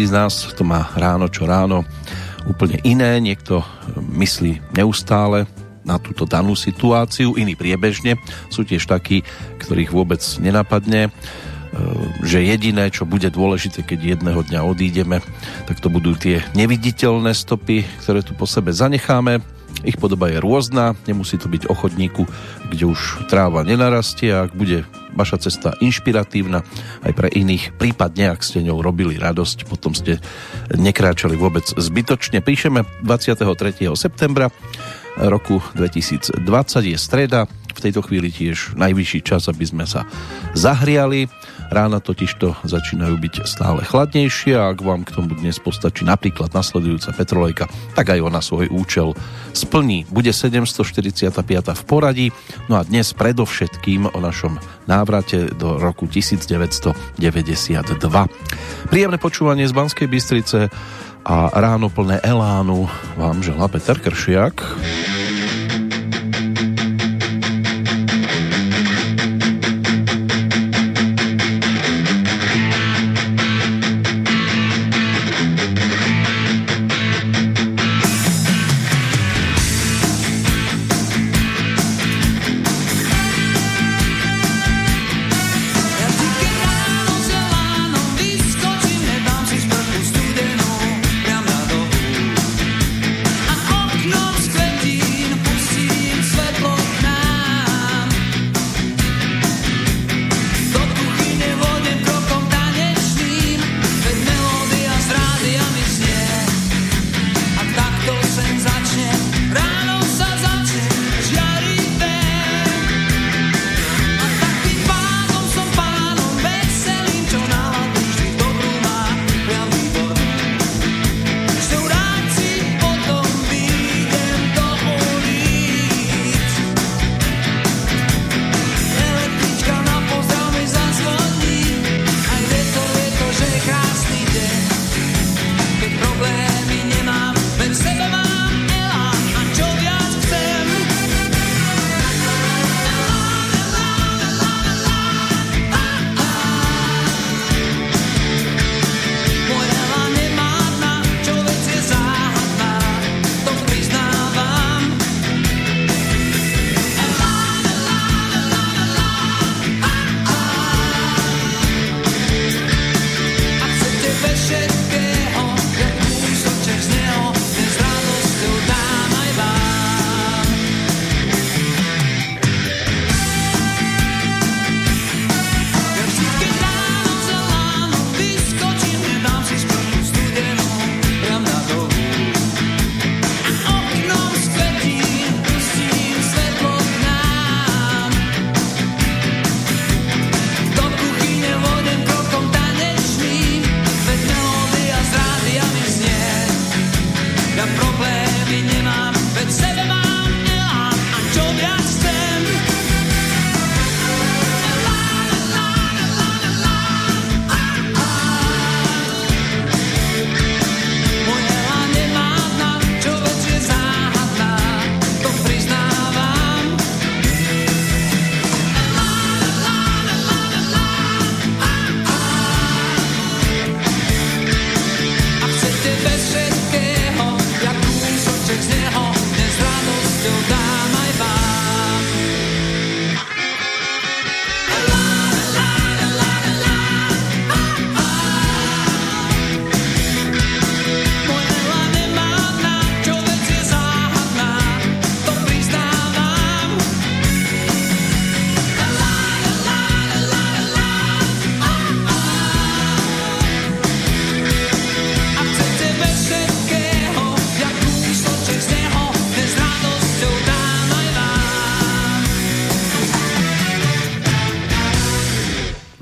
Každý z nás to má ráno čo ráno úplne iné, niekto myslí neustále na túto danú situáciu, iní priebežne, sú tiež takí, ktorých vôbec nenapadne, e, že jediné, čo bude dôležité, keď jedného dňa odídeme, tak to budú tie neviditeľné stopy, ktoré tu po sebe zanecháme. Ich podoba je rôzna, nemusí to byť o chodníku, kde už tráva nenarastie a ak bude vaša cesta inšpiratívna aj pre iných, prípadne ak ste ňou robili radosť, potom ste nekráčali vôbec zbytočne. Píšeme 23. septembra roku 2020, je streda, v tejto chvíli tiež najvyšší čas, aby sme sa zahriali Rána totižto začínajú byť stále chladnejšie a ak vám k tomu dnes postačí napríklad nasledujúca petrolejka, tak aj ona svoj účel splní. Bude 745. v poradí, no a dnes predovšetkým o našom návrate do roku 1992. Príjemné počúvanie z Banskej Bystrice a ráno plné elánu vám želá Peter Kršiak.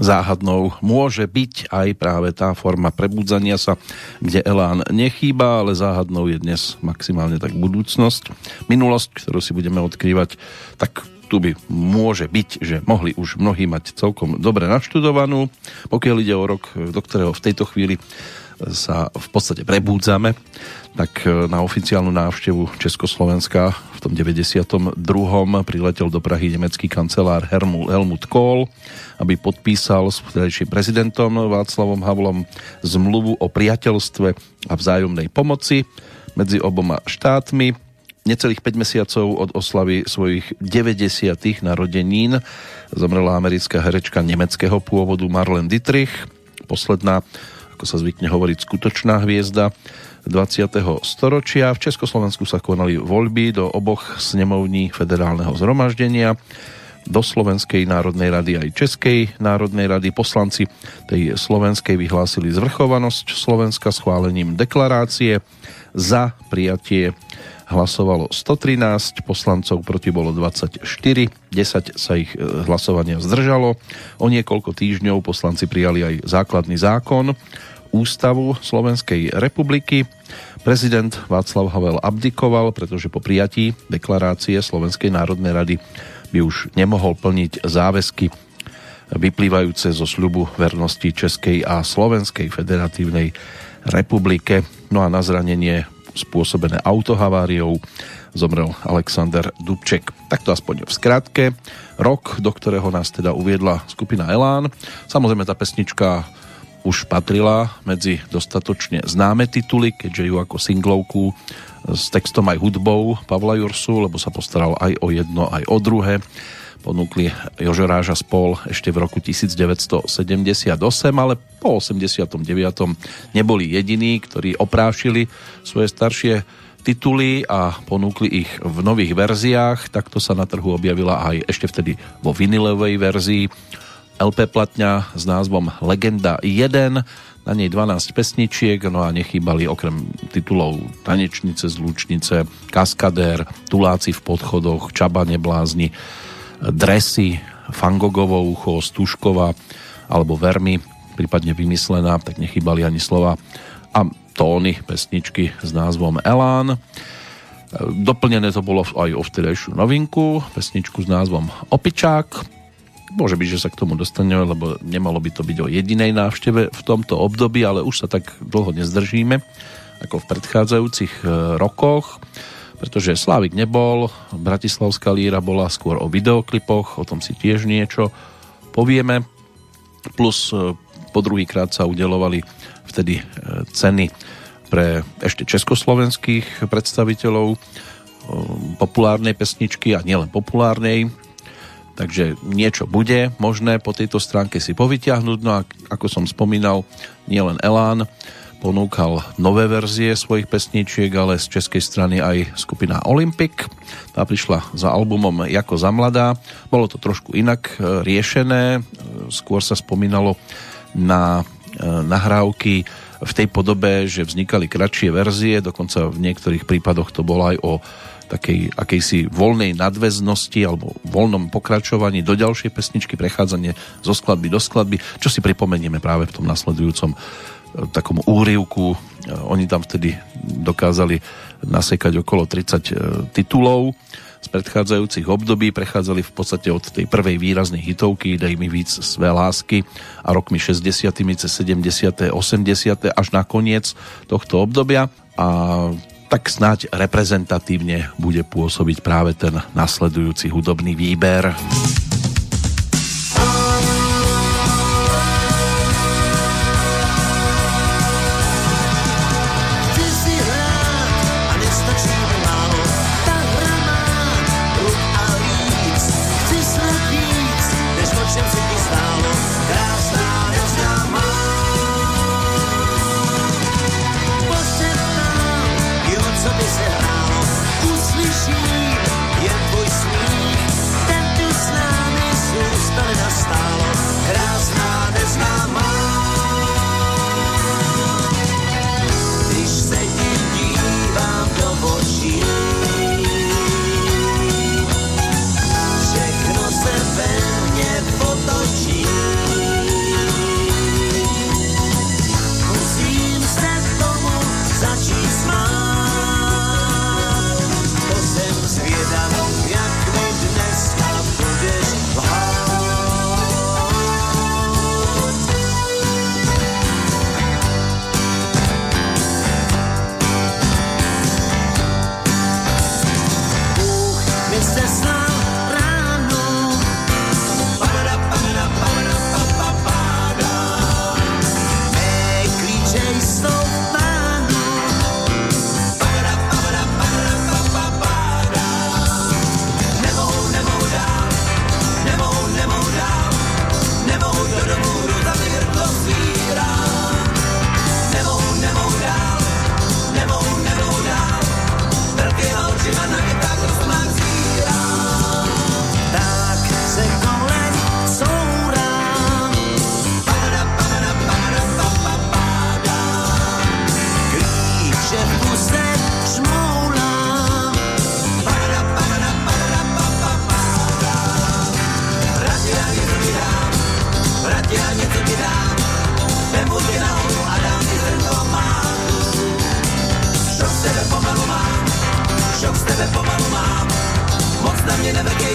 Záhadnou môže byť aj práve tá forma prebudzania sa, kde elán nechýba, ale záhadnou je dnes maximálne tak budúcnosť. Minulosť, ktorú si budeme odkrývať, tak tu by môže byť, že mohli už mnohí mať celkom dobre naštudovanú. Pokiaľ ide o rok, do ktorého v tejto chvíli sa v podstate prebúdzame, tak e, na oficiálnu návštevu Československa v tom 92. priletel do Prahy nemecký kancelár Helmut Kohl, aby podpísal s vtedajším prezidentom Václavom Havlom zmluvu o priateľstve a vzájomnej pomoci medzi oboma štátmi. Necelých 5 mesiacov od oslavy svojich 90. narodenín zomrela americká herečka nemeckého pôvodu Marlene Dietrich, posledná ako sa zvykne hovoriť, skutočná hviezda 20. storočia. V Československu sa konali voľby do oboch snemovní federálneho zhromaždenia do Slovenskej národnej rady aj Českej národnej rady. Poslanci tej slovenskej vyhlásili zvrchovanosť Slovenska schválením deklarácie za prijatie hlasovalo 113, poslancov proti bolo 24, 10 sa ich e, hlasovania zdržalo. O niekoľko týždňov poslanci prijali aj základný zákon, ústavu Slovenskej republiky. Prezident Václav Havel abdikoval, pretože po prijatí deklarácie Slovenskej národnej rady by už nemohol plniť záväzky vyplývajúce zo sľubu vernosti Českej a Slovenskej federatívnej republike. No a na zranenie spôsobené autohaváriou zomrel Alexander Dubček. Takto aspoň v skratke. Rok, do ktorého nás teda uviedla skupina Elán. Samozrejme tá pesnička už patrila medzi dostatočne známe tituly, keďže ju ako singlovku s textom aj hudbou Pavla Jursu, lebo sa postaral aj o jedno, aj o druhé ponúkli Jožo Ráža spol ešte v roku 1978, ale po 89. neboli jediní, ktorí oprášili svoje staršie tituly a ponúkli ich v nových verziách. Takto sa na trhu objavila aj ešte vtedy vo vinilovej verzii LP platňa s názvom Legenda 1, na nej 12 pesničiek, no a nechýbali okrem titulov Tanečnice z Lúčnice, Kaskadér, Tuláci v podchodoch, Čaba neblázni, dresy, Fangogovo ucho, Stuškova alebo Vermi, prípadne vymyslená, tak nechybali ani slova a tóny pesničky s názvom Elán. Doplnené to bolo aj o vtedajšiu novinku, pesničku s názvom Opičák. Môže byť, že sa k tomu dostaneme, lebo nemalo by to byť o jedinej návšteve v tomto období, ale už sa tak dlho nezdržíme ako v predchádzajúcich e, rokoch pretože Slávik nebol, Bratislavská líra bola skôr o videoklipoch, o tom si tiež niečo povieme, plus e, po druhýkrát sa udelovali vtedy e, ceny pre ešte československých predstaviteľov e, populárnej pesničky a nielen populárnej, takže niečo bude možné po tejto stránke si povyťahnuť, no a ako som spomínal, nielen Elán, ponúkal nové verzie svojich pesničiek, ale z českej strany aj skupina Olympic. Tá prišla za albumom Jako za mladá. Bolo to trošku inak e, riešené. E, skôr sa spomínalo na e, nahrávky v tej podobe, že vznikali kratšie verzie, dokonca v niektorých prípadoch to bolo aj o takej akejsi voľnej nadväznosti alebo voľnom pokračovaní do ďalšej pesničky, prechádzanie zo skladby do skladby, čo si pripomenieme práve v tom nasledujúcom takom úrivku. Oni tam vtedy dokázali nasekať okolo 30 e, titulov z predchádzajúcich období, prechádzali v podstate od tej prvej výraznej hitovky Dej mi víc své lásky a rokmi 60 cez 70 80 až na koniec tohto obdobia a tak snáď reprezentatívne bude pôsobiť práve ten nasledujúci hudobný výber.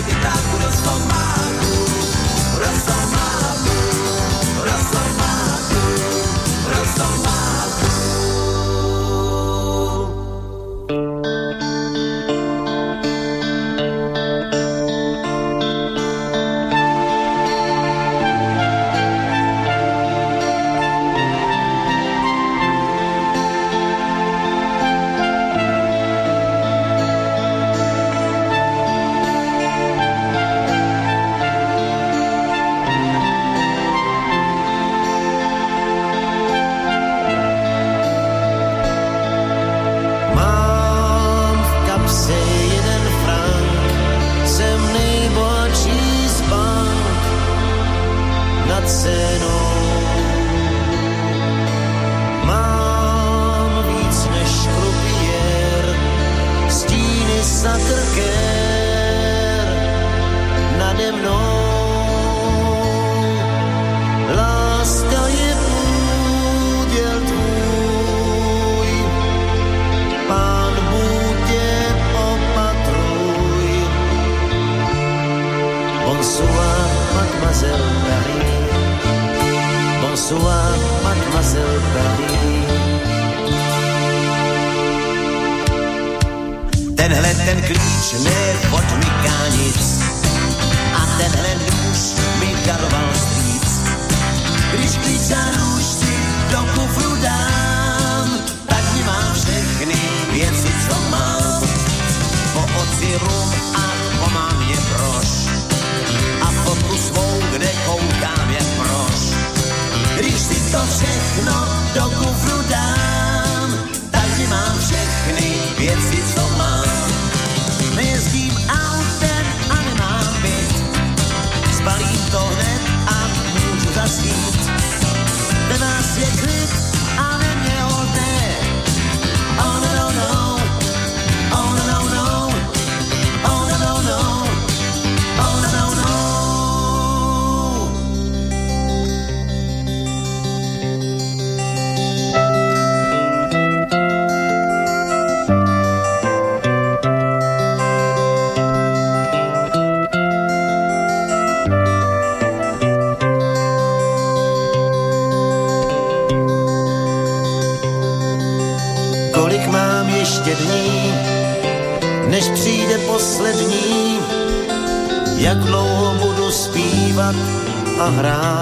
inevitável transformar.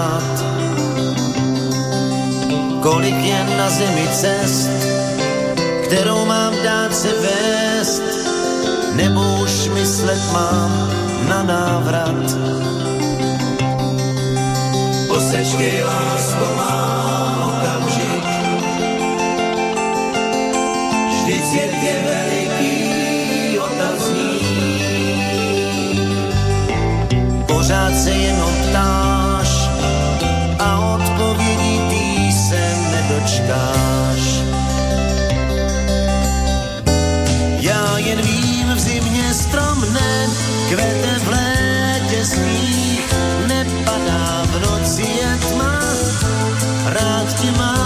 Hrát. Kolik je na zemi cest, kterou mám dát se vést, nebo už myslet mám na návrat. Posečkej, lásko, mám rád tě mám,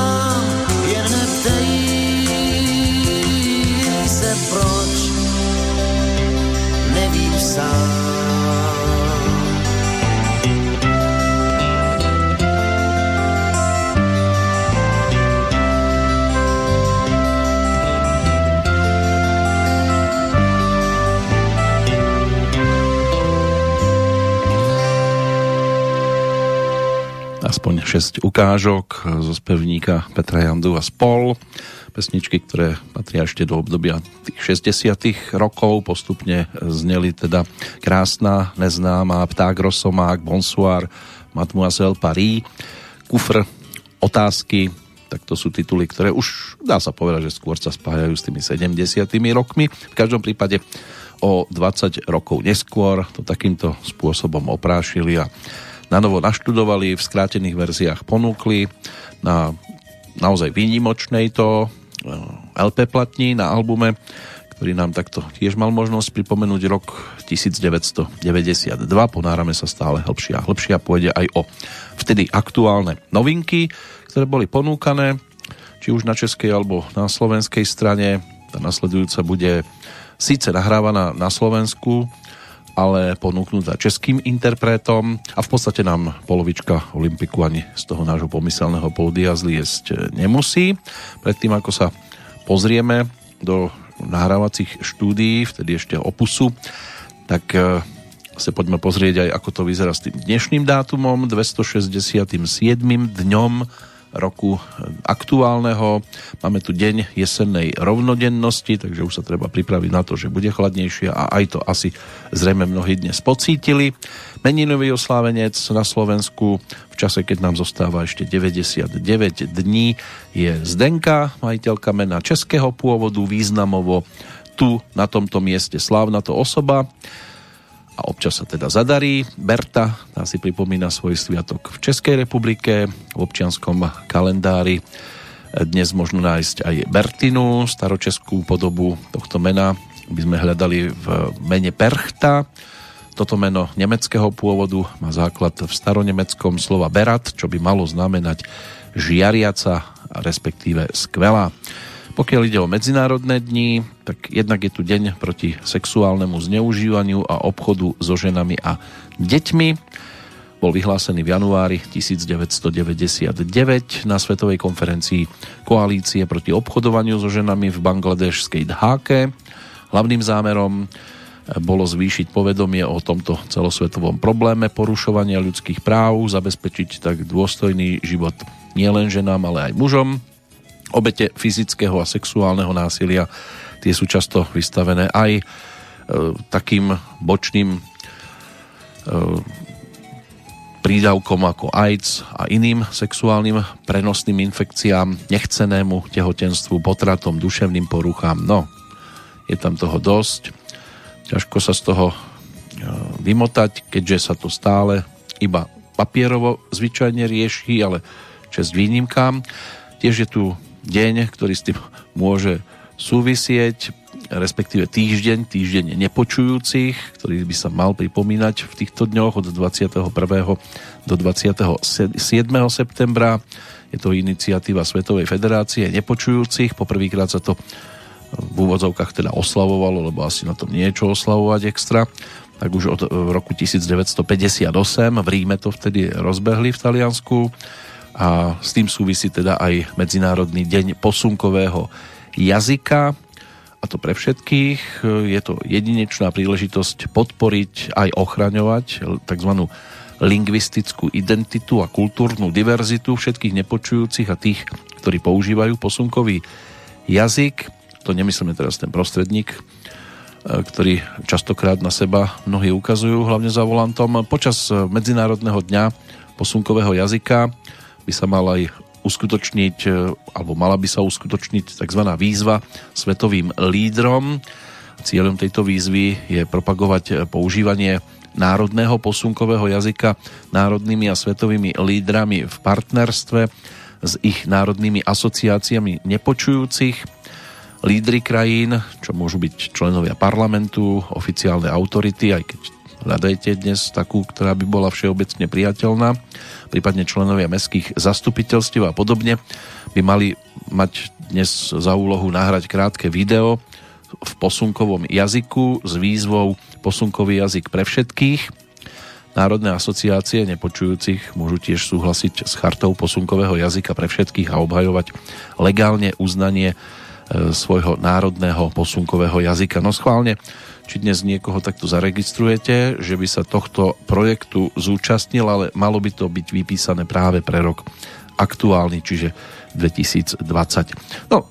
6 ukážok zo spevníka Petra Jandu a spol. Pesničky, ktoré patria ešte do obdobia tých 60 rokov, postupne zneli teda Krásna, neznáma, Pták Rosomák, Bonsoir, Mademoiselle Paris, Kufr, Otázky, tak to sú tituly, ktoré už dá sa povedať, že skôr sa spájajú s tými 70 rokmi. V každom prípade o 20 rokov neskôr to takýmto spôsobom oprášili a na novo naštudovali, v skrátených verziách ponúkli na naozaj výnimočnej to eh, LP platni na albume, ktorý nám takto tiež mal možnosť pripomenúť rok 1992. Ponárame sa stále hlbšie a hlbšie a pôjde aj o vtedy aktuálne novinky, ktoré boli ponúkané či už na českej alebo na slovenskej strane. Tá nasledujúca bude síce nahrávaná na Slovensku, ale ponúknutá českým interpretom a v podstate nám polovička Olympiku ani z toho nášho pomyselného pódia zliesť nemusí. Predtým, ako sa pozrieme do nahrávacích štúdií, vtedy ešte opusu, tak e, sa poďme pozrieť aj, ako to vyzerá s tým dnešným dátumom, 267. dňom roku aktuálneho. Máme tu deň jesennej rovnodennosti, takže už sa treba pripraviť na to, že bude chladnejšie a aj to asi zrejme mnohí dnes pocítili. Meninový oslávenec na Slovensku v čase, keď nám zostáva ešte 99 dní, je Zdenka, majiteľka mena českého pôvodu, významovo tu na tomto mieste slávna to osoba a občas sa teda zadarí. Berta, tá si pripomína svoj sviatok v Českej republike, v občianskom kalendári. Dnes možno nájsť aj Bertinu, staročeskú podobu tohto mena by sme hľadali v mene Perchta. Toto meno nemeckého pôvodu má základ v staronemeckom slova berat, čo by malo znamenať žiariaca, respektíve skvelá. Pokiaľ ide o medzinárodné dni, tak jednak je tu deň proti sexuálnemu zneužívaniu a obchodu so ženami a deťmi. Bol vyhlásený v januári 1999 na Svetovej konferencii Koalície proti obchodovaniu so ženami v bangladešskej Dháke. Hlavným zámerom bolo zvýšiť povedomie o tomto celosvetovom probléme porušovania ľudských práv, zabezpečiť tak dôstojný život nielen ženám, ale aj mužom Obete fyzického a sexuálneho násilia tie sú často vystavené aj e, takým bočným e, prídavkom ako AIDS a iným sexuálnym prenosným infekciám, nechcenému tehotenstvu, potratom, duševným poruchám. No, je tam toho dosť. Ťažko sa z toho e, vymotať, keďže sa to stále iba papierovo zvyčajne rieši, ale čest výnimkám. Tiež je tu deň, ktorý s tým môže súvisieť, respektíve týždeň, týždeň nepočujúcich, ktorý by sa mal pripomínať v týchto dňoch od 21. do 27. septembra. Je to iniciatíva Svetovej federácie nepočujúcich. Poprvýkrát sa to v úvodzovkách teda oslavovalo, lebo asi na tom niečo oslavovať extra. Tak už od roku 1958 v Ríme to vtedy rozbehli v Taliansku a s tým súvisí teda aj Medzinárodný deň posunkového jazyka a to pre všetkých. Je to jedinečná príležitosť podporiť aj ochraňovať tzv. lingvistickú identitu a kultúrnu diverzitu všetkých nepočujúcich a tých, ktorí používajú posunkový jazyk. To nemyslíme teraz ten prostredník, e, ktorý častokrát na seba mnohí ukazujú, hlavne za volantom. Počas Medzinárodného dňa posunkového jazyka by sa mal aj uskutočniť, e, alebo mala by sa uskutočniť tzv. výzva svetovým lídrom. Cieľom tejto výzvy je propagovať e, používanie národného posunkového jazyka národnými a svetovými lídrami v partnerstve s ich národnými asociáciami nepočujúcich. Lídry krajín, čo môžu byť členovia parlamentu, oficiálne autority, aj keď hľadajte dnes takú, ktorá by bola všeobecne priateľná, prípadne členovia mestských zastupiteľstiev a podobne, by mali mať dnes za úlohu nahrať krátke video v posunkovom jazyku s výzvou posunkový jazyk pre všetkých. Národné asociácie nepočujúcich môžu tiež súhlasiť s chartou posunkového jazyka pre všetkých a obhajovať legálne uznanie e, svojho národného posunkového jazyka. No schválne či dnes niekoho takto zaregistrujete, že by sa tohto projektu zúčastnil, ale malo by to byť vypísané práve pre rok aktuálny, čiže 2020. No,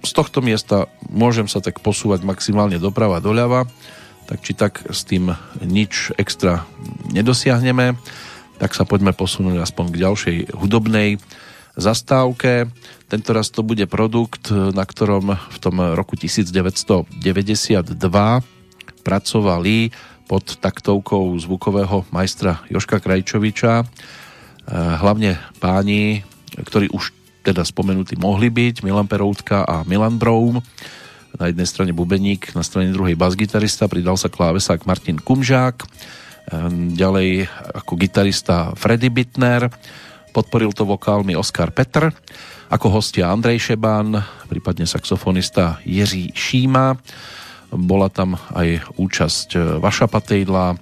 z tohto miesta môžem sa tak posúvať maximálne doprava doľava, tak či tak s tým nič extra nedosiahneme, tak sa poďme posunúť aspoň k ďalšej hudobnej zastávke. Tento raz to bude produkt, na ktorom v tom roku 1992 pracovali pod taktovkou zvukového majstra Joška Krajčoviča. Eh, hlavne páni, ktorí už teda spomenutí mohli byť, Milan Peroutka a Milan Broum. Na jednej strane bubeník, na strane druhej basgitarista, pridal sa klávesák Martin Kumžák, eh, ďalej ako gitarista Freddy Bittner, podporil to vokálmi Oskar Petr, ako hostia Andrej Šebán, prípadne saxofonista Jiří Šíma. Bola tam aj účasť Vaša Patejdla,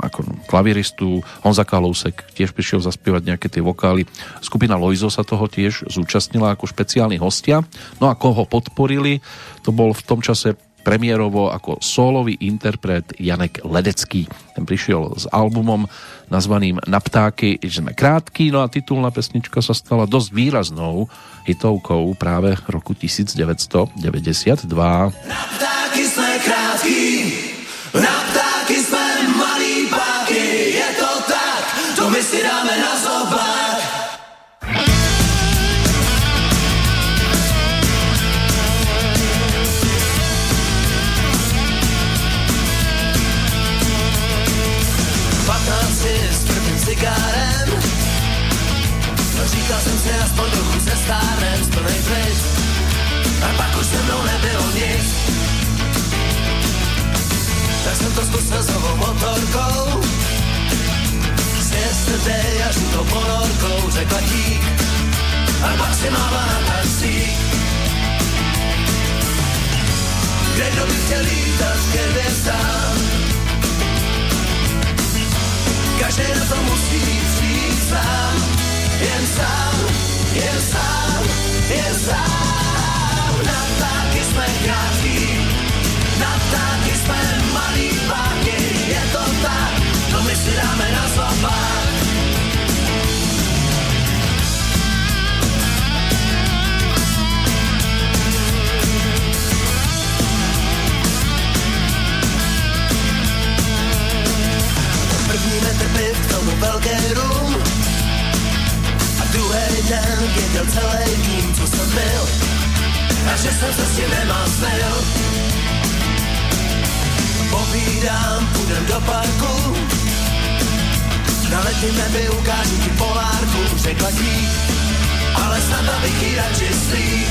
ako klaviristu, Honza Kalousek tiež prišiel zaspievať nejaké tie vokály. Skupina Loizo sa toho tiež zúčastnila ako špeciálni hostia. No a koho podporili, to bol v tom čase premiérovo ako solový interpret Janek Ledecký. Ten prišiel s albumom nazvaným Na ptáky sme krátky, no a titulná pesnička sa stala dosť výraznou hitovkou práve roku 1992. Na ptáky sme krátky, na ptáky sme malý páky, je to tak, to my si dáme na Si aspoň trochu se stárnem Splnej pryč A pak už se mnou nebylo nic. Tak jsem to zkusil s novou motorkou. S yesterday a žlutou ponorkou Řekla dík. A pak si máva na taxík. Kde kdo by chtěl lítat ke hvězdám Každý na to musí přijít sám, jen sám, jen sám, jen sám. Na jsme krátký, na ptáky jsme malý páky, je tak, to my si dáme na. První metr tomu velký rum Druhý den věděl celý tým, co jsem byl. A že jsem se s tím nemásnil Povídám, půjdem do parku. Na letním nebi ukážu ti polárku Řekla ti, ale snad abych ji radši slík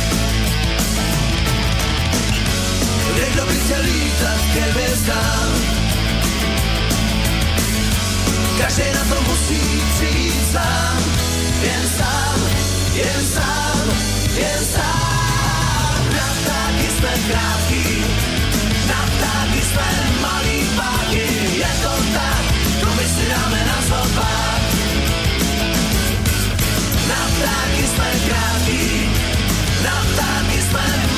Někdo by chtěl lítat ke hvězdám každý na to musí přijít sám, sám, jen sám. Na ptáky jsme krátký, na ptáky jsme malý páky, je to tak, to my si dáme na zobák. Na ptáky jsme krátký, na jsme malý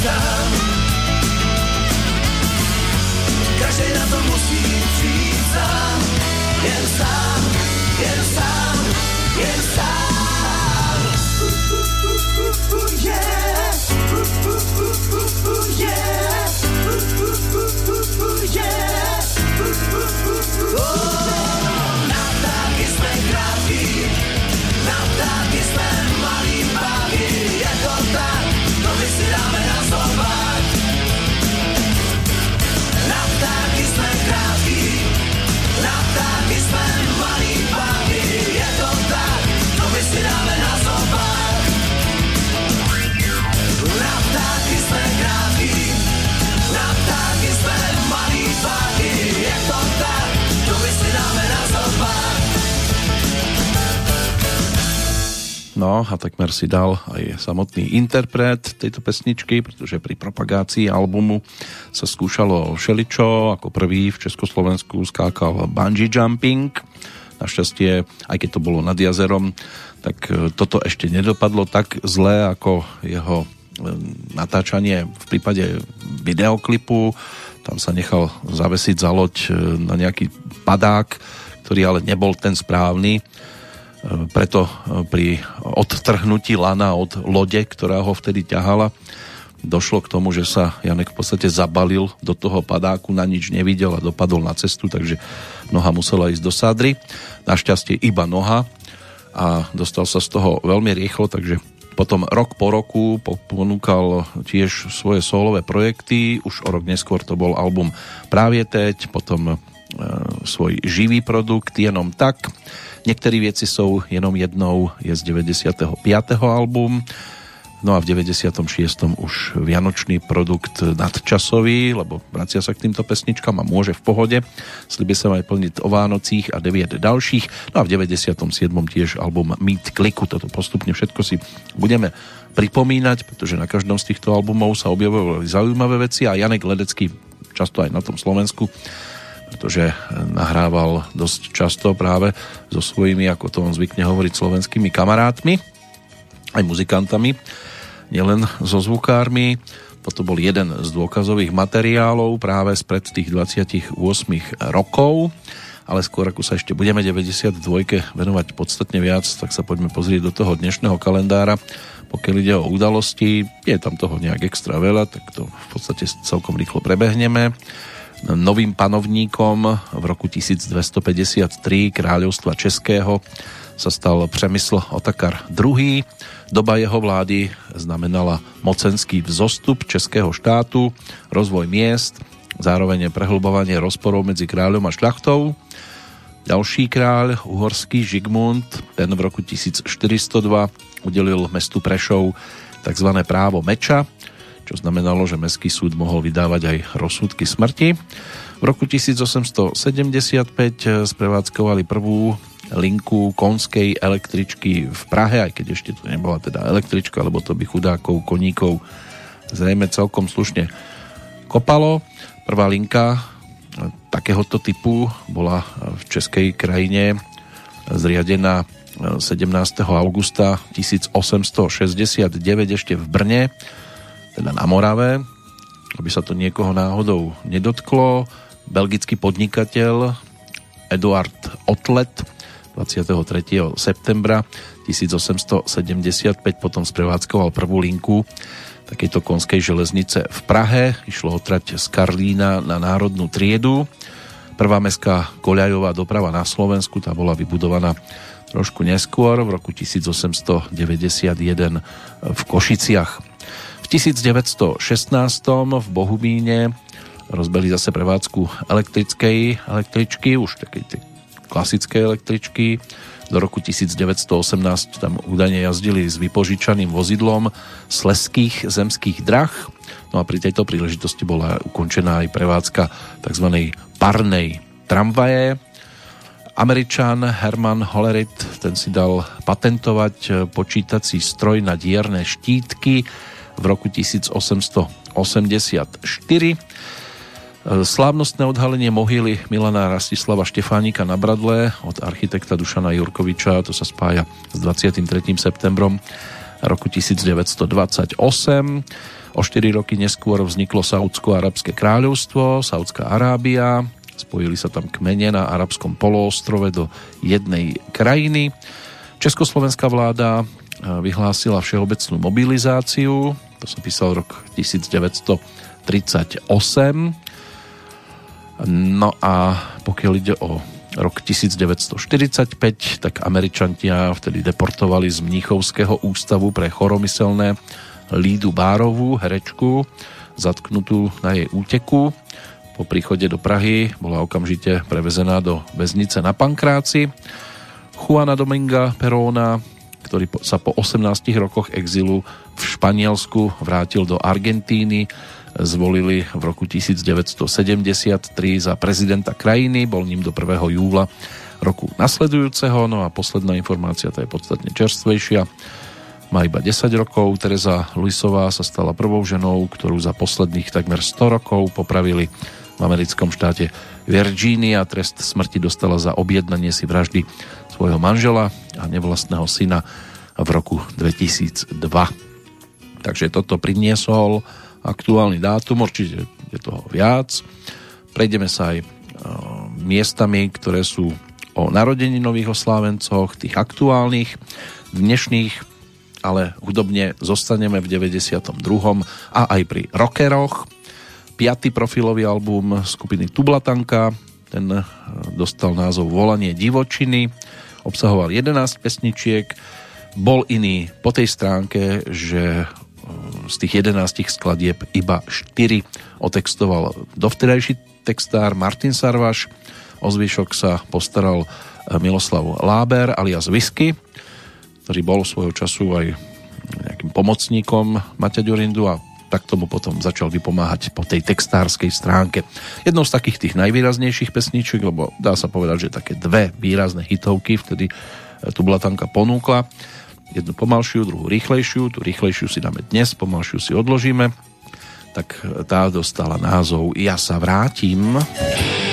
hvězdám. Každý na to musí přijít sám, jen sám, jen sám, No a takmer si dal aj samotný interpret tejto pesničky, pretože pri propagácii albumu sa skúšalo všeličo. Ako prvý v Československu skákal bungee jumping. Našťastie, aj keď to bolo nad jazerom, tak e, toto ešte nedopadlo tak zle ako jeho e, natáčanie v prípade videoklipu. Tam sa nechal zavesiť za loď e, na nejaký padák, ktorý ale nebol ten správny preto e, pri odtrhnutí lana od lode, ktorá ho vtedy ťahala, došlo k tomu, že sa Janek v podstate zabalil do toho padáku, na nič nevidel a dopadol na cestu, takže noha musela ísť do sádry. Našťastie iba noha a dostal sa z toho veľmi rýchlo, takže Potom rok po roku ponúkal tiež svoje solové projekty, už o rok neskôr to bol album Právě teď, potom e, svoj živý produkt Jenom tak. Niektorí veci sú jenom jednou, je z 95. album No a v 96. už vianočný produkt nadčasový, lebo vracia sa k týmto pesničkám a môže v pohode. Sliby sa aj plniť o Vánocích a 9 ďalších. No a v 97. tiež album Meet Kliku. Toto postupne všetko si budeme pripomínať, pretože na každom z týchto albumov sa objavovali zaujímavé veci a Janek Ledecký často aj na tom Slovensku pretože nahrával dosť často práve so svojimi, ako to on zvykne hovoriť, slovenskými kamarátmi, aj muzikantami nielen so zvukármi. Toto bol jeden z dôkazových materiálov práve spred tých 28 rokov ale skôr ako sa ešte budeme 92 venovať podstatne viac, tak sa poďme pozrieť do toho dnešného kalendára. Pokiaľ ide o udalosti, je tam toho nejak extra veľa, tak to v podstate celkom rýchlo prebehneme. Novým panovníkom v roku 1253 kráľovstva Českého sa stal Přemysl Otakar II. Doba jeho vlády znamenala mocenský vzostup českého štátu, rozvoj miest, zároveň prehlbovanie rozporov medzi kráľom a šľachtou. Ďalší kráľ, uhorský Žigmund, ten v roku 1402 udelil mestu Prešov tzv. právo meča, čo znamenalo, že mestský súd mohol vydávať aj rozsudky smrti. V roku 1875 sprevádzkovali prvú linku konskej električky v Prahe, aj keď ešte to nebola teda električka, lebo to by chudákov, koníkov zrejme celkom slušne kopalo. Prvá linka takéhoto typu bola v českej krajine zriadená 17. augusta 1869 ešte v Brne, teda na Morave, aby sa to niekoho náhodou nedotklo. Belgický podnikateľ Eduard Otlet 23. septembra 1875 potom sprevádzkoval prvú linku takejto konskej železnice v Prahe. Išlo o trať z Karlína na Národnú triedu. Prvá mestská koľajová doprava na Slovensku, tá bola vybudovaná trošku neskôr, v roku 1891 v Košiciach. V 1916 v Bohumíne rozbeli zase prevádzku elektrickej električky, už takej klasické električky. Do roku 1918 tam údajne jazdili s vypožičaným vozidlom sleských zemských drah. No a pri tejto príležitosti bola ukončená aj prevádzka tzv. parnej tramvaje. Američan Herman Hollerit, ten si dal patentovať počítací stroj na dierne štítky v roku 1884 Slávnostné odhalenie mohyly Milana Rastislava Štefánika na Bradle od architekta Dušana Jurkoviča, to sa spája s 23. septembrom roku 1928. O 4 roky neskôr vzniklo Saudsko-Arabské kráľovstvo, Saudská Arábia, spojili sa tam kmene na arabskom poloostrove do jednej krajiny. Československá vláda eh, vyhlásila všeobecnú mobilizáciu, to som písal rok 1938 No a pokiaľ ide o rok 1945, tak Američania vtedy deportovali z Mníchovského ústavu pre choromyselné Lídu Bárovú, herečku, zatknutú na jej úteku. Po príchode do Prahy bola okamžite prevezená do väznice na Pankráci. Juana Dominga Peróna, ktorý sa po 18 rokoch exilu v Španielsku vrátil do Argentíny, zvolili v roku 1973 za prezidenta krajiny, bol ním do 1. júla roku nasledujúceho, no a posledná informácia, tá je podstatne čerstvejšia. Má iba 10 rokov, Teresa Luisová sa stala prvou ženou, ktorú za posledných takmer 100 rokov popravili v americkom štáte Virginia. Trest smrti dostala za objednanie si vraždy svojho manžela a nevlastného syna v roku 2002. Takže toto priniesol aktuálny dátum, určite je toho viac. Prejdeme sa aj miestami, ktoré sú o narodení nových oslávencoch, tých aktuálnych, dnešných, ale hudobne zostaneme v 92. a aj pri rockeroch. Piatý profilový album skupiny Tublatanka, ten e, dostal názov Volanie divočiny, obsahoval 11 pesničiek, bol iný po tej stránke, že z tých 11 skladieb iba 4 otextoval dovtedajší textár Martin Sarvaš, o zvyšok sa postaral Miloslav Láber alias Whisky, ktorý bol svojho času aj nejakým pomocníkom Maťa Ďurindu a tak tomu potom začal vypomáhať po tej textárskej stránke. Jednou z takých tých najvýraznejších pesničiek, lebo dá sa povedať, že také dve výrazné hitovky vtedy e, tu Blatanka ponúkla. Jednu pomalšiu, druhú rýchlejšiu. Tu rýchlejšiu si dáme dnes, pomalšiu si odložíme. Tak e, tá dostala názov Ja sa vrátim. Ja.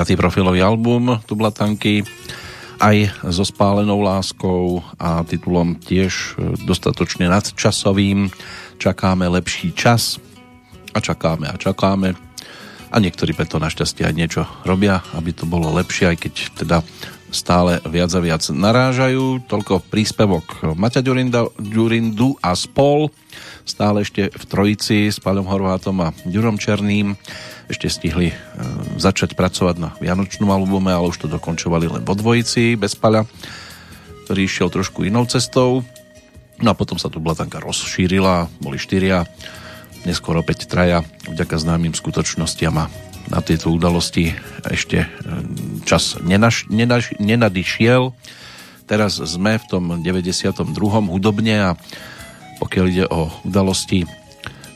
Piatý profilový album Tublatanky aj so spálenou láskou a titulom tiež dostatočne nadčasovým Čakáme lepší čas a čakáme a čakáme a niektorí preto našťastie aj niečo robia, aby to bolo lepšie, aj keď teda stále viac a viac narážajú. Toľko príspevok Maťa Ďurindu a spol. Stále ešte v trojici s Paľom Horvátom a Ďurom Černým ešte stihli e, začať pracovať na Vianočnom albume, ale už to dokončovali len vo dvojici bez Paľa, ktorý išiel trošku inou cestou. No a potom sa tu Blatanka rozšírila, boli štyria, neskôr opäť traja, vďaka známym skutočnostiam a na tieto udalosti ešte e, čas nenaš, nenaš, nenadišiel. Teraz sme v tom 92. hudobne a pokiaľ ide o udalosti,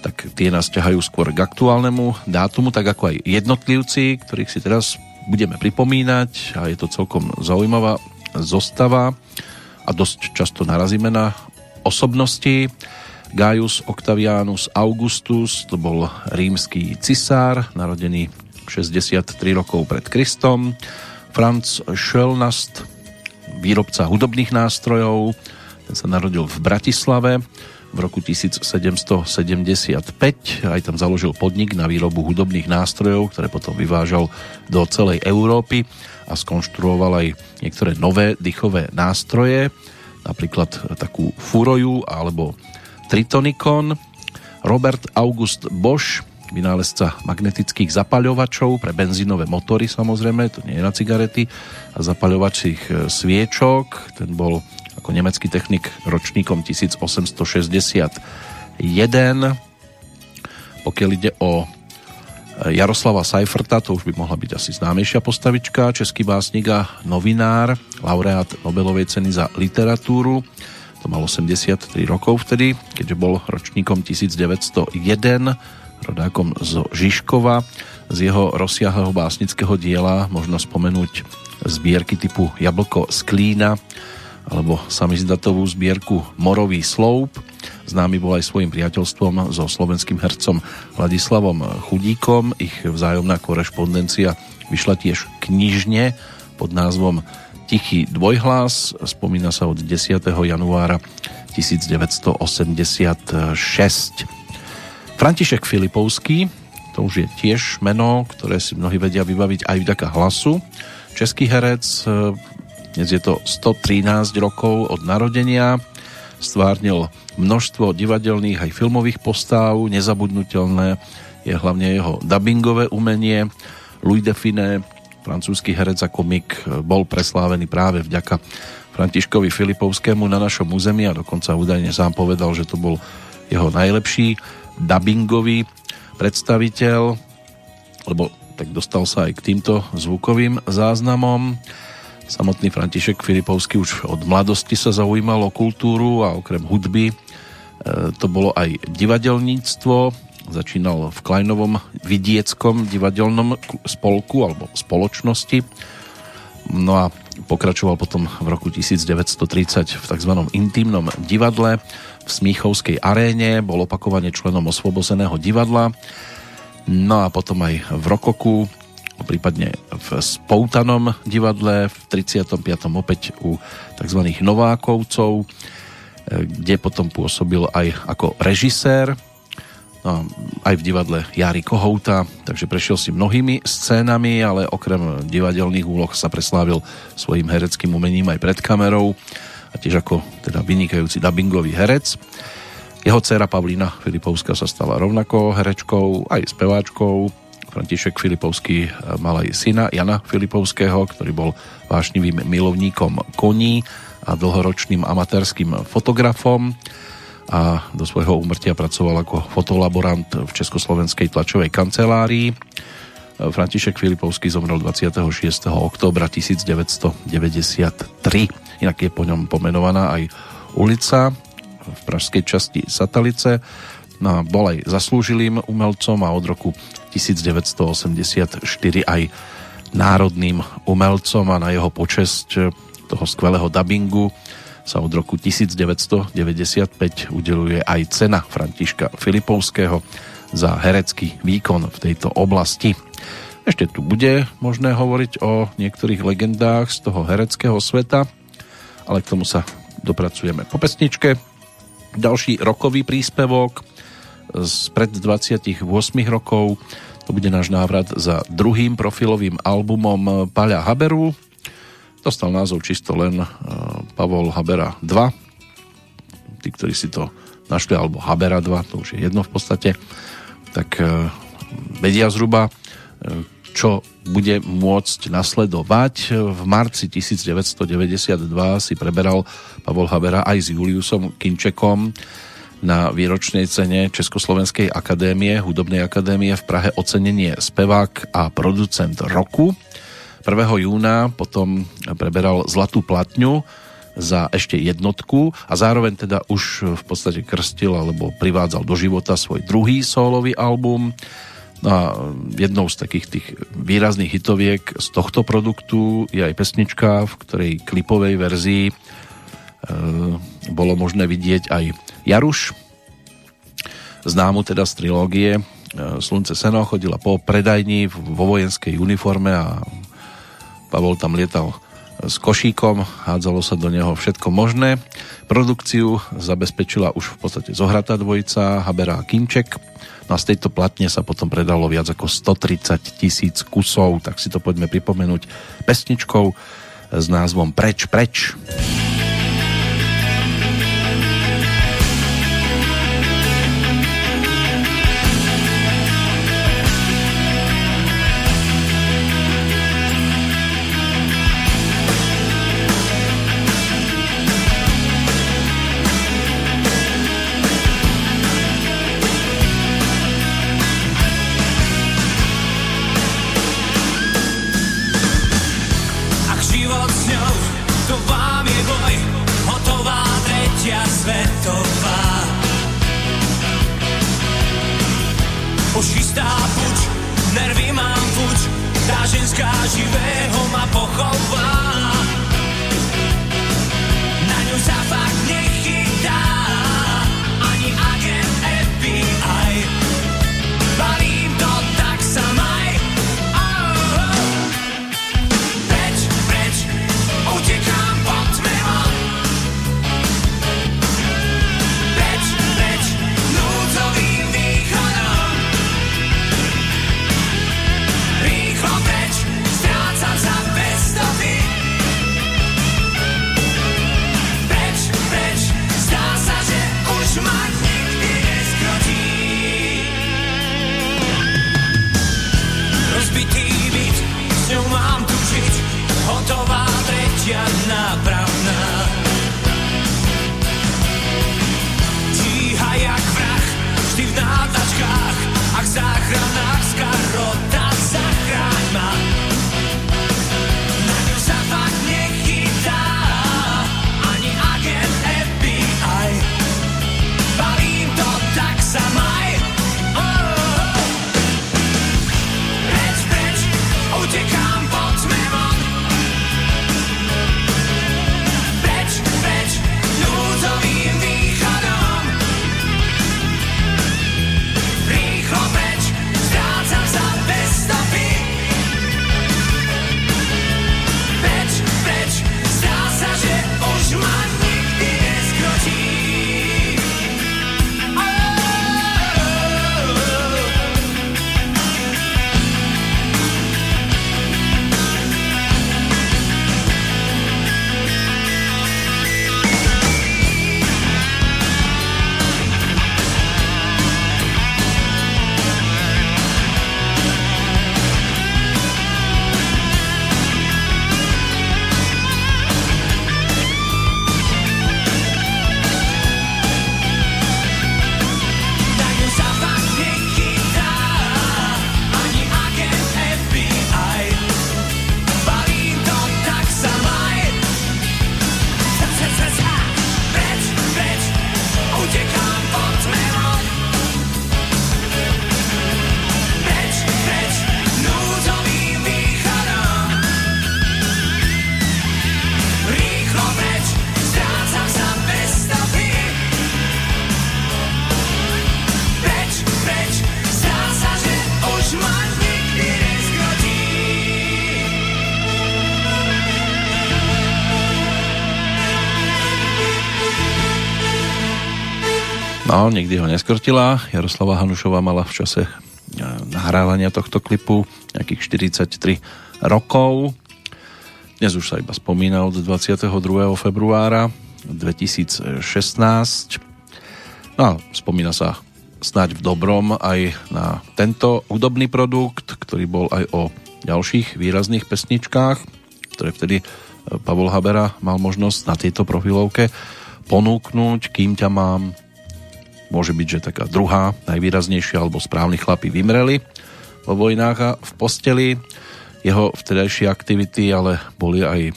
tak tie nás ťahajú skôr k aktuálnemu dátumu, tak ako aj jednotlivci, ktorých si teraz budeme pripomínať a je to celkom zaujímavá zostava a dosť často narazíme na osobnosti. Gaius Octavianus Augustus, to bol rímsky cisár, narodený 63 rokov pred Kristom. Franz Schölnast, výrobca hudobných nástrojov, ten sa narodil v Bratislave v roku 1775, aj tam založil podnik na výrobu hudobných nástrojov, ktoré potom vyvážal do celej Európy a skonštruoval aj niektoré nové dychové nástroje, napríklad takú furoju alebo tritonikon. Robert August Bosch, vynálezca magnetických zapaľovačov pre benzínové motory samozrejme, to nie je na cigarety, a zapaľovacích e, sviečok. Ten bol ako nemecký technik ročníkom 1861. Pokiaľ ide o e, Jaroslava Seiferta, to už by mohla byť asi známejšia postavička, český básnik a novinár, laureát Nobelovej ceny za literatúru. To mal 83 rokov vtedy, keďže bol ročníkom 1901 rodákom zo Žižkova. Z jeho rozsiahleho básnického diela možno spomenúť zbierky typu Jablko z Klína alebo samizdatovú zbierku Morový sloup. Známy bol aj svojim priateľstvom so slovenským hercom Vladislavom Chudíkom. Ich vzájomná korešpondencia vyšla tiež knižne pod názvom Tichý dvojhlas. Spomína sa od 10. januára 1986. František Filipovský, to už je tiež meno, ktoré si mnohí vedia vybaviť aj vďaka hlasu. Český herec, dnes je to 113 rokov od narodenia, stvárnil množstvo divadelných aj filmových postáv, nezabudnutelné je hlavne jeho dubbingové umenie. Louis Define, francúzsky herec a komik, bol preslávený práve vďaka Františkovi Filipovskému na našom území a dokonca údajne sám povedal, že to bol jeho najlepší dubbingový predstaviteľ, lebo tak dostal sa aj k týmto zvukovým záznamom. Samotný František Filipovský už od mladosti sa zaujímal o kultúru a okrem hudby e, to bolo aj divadelníctvo. Začínal v Klajnovom vidieckom divadelnom spolku alebo spoločnosti. No a pokračoval potom v roku 1930 v tzv. intimnom divadle v Smíchovskej aréne, bol opakovane členom osvobozeného divadla, no a potom aj v Rokoku, prípadne v Spoutanom divadle, v 35. opäť u tzv. Novákovcov, kde potom pôsobil aj ako režisér, no, aj v divadle Jary Kohouta, takže prešiel si mnohými scénami, ale okrem divadelných úloh sa preslávil svojim hereckým umením aj pred kamerou a tiež ako teda vynikajúci dubbingový herec. Jeho dcera Pavlína Filipovská sa stala rovnako herečkou, aj speváčkou. František Filipovský eh, mal aj syna Jana Filipovského, ktorý bol vášnivým milovníkom koní a dlhoročným amatérským fotografom a do svojho úmrtia pracoval ako fotolaborant v Československej tlačovej kancelárii. František Filipovský zomrel 26. októbra 1993 inak je po ňom pomenovaná aj ulica v pražskej časti Satalice. Bol aj zaslúžilým umelcom a od roku 1984 aj národným umelcom a na jeho počesť toho skvelého dubbingu sa od roku 1995 udeluje aj cena Františka Filipovského za herecký výkon v tejto oblasti. Ešte tu bude možné hovoriť o niektorých legendách z toho hereckého sveta, ale k tomu sa dopracujeme po pesničke. Ďalší rokový príspevok z pred 28 rokov. To bude náš návrat za druhým profilovým albumom Paľa Haberu. Dostal názov čisto len uh, Pavol Habera 2. Tí, ktorí si to našli, alebo Habera 2, to už je jedno v podstate, tak uh, vedia zhruba, uh, čo bude môcť nasledovať. V marci 1992 si preberal Pavol Habera aj s Juliusom Kinčekom na výročnej cene Československej akadémie, hudobnej akadémie v Prahe ocenenie spevák a producent roku. 1. júna potom preberal Zlatú platňu za ešte jednotku a zároveň teda už v podstate krstil alebo privádzal do života svoj druhý sólový album. No a jednou z takých tých výrazných hitoviek z tohto produktu je aj pesnička, v ktorej klipovej verzii bolo možné vidieť aj Jaruš, známu teda z trilógie e, Slunce Seno, chodila po predajni vo vojenskej uniforme a Pavol tam lietal s košíkom, hádzalo sa do neho všetko možné. Produkciu zabezpečila už v podstate zohratá dvojica Habera a Kinček. No a z tejto platne sa potom predalo viac ako 130 tisíc kusov, tak si to poďme pripomenúť pesničkou s názvom Preč, preč. Preč. No, nikdy ho neskrtila. Jaroslava Hanušová mala v čase e, nahrávania tohto klipu nejakých 43 rokov. Dnes už sa iba spomína od 22. februára 2016. No a spomína sa snáď v dobrom aj na tento hudobný produkt, ktorý bol aj o ďalších výrazných pesničkách, ktoré vtedy e, Pavol Habera mal možnosť na tejto profilovke ponúknuť, kým ťa mám. Môže byť, že taká druhá, najvýraznejšia, alebo správni chlapi vymreli vo vojnách a v posteli. Jeho vtedajšie aktivity ale boli aj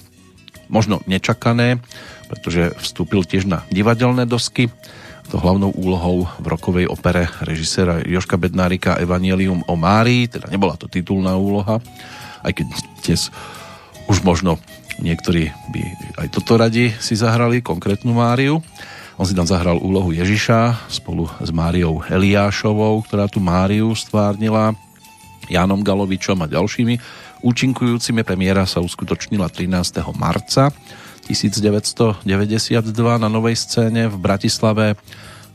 možno nečakané, pretože vstúpil tiež na divadelné dosky. To hlavnou úlohou v rokovej opere režiséra Joška Bednárika Evangelium o Márii, teda nebola to titulná úloha, aj keď dnes už možno niektorí by aj toto radi si zahrali, konkrétnu Máriu. On si tam zahral úlohu Ježiša spolu s Máriou Eliášovou, ktorá tu Máriu stvárnila, Jánom Galovičom a ďalšími účinkujúcimi. Premiéra sa uskutočnila 13. marca 1992 na novej scéne v Bratislave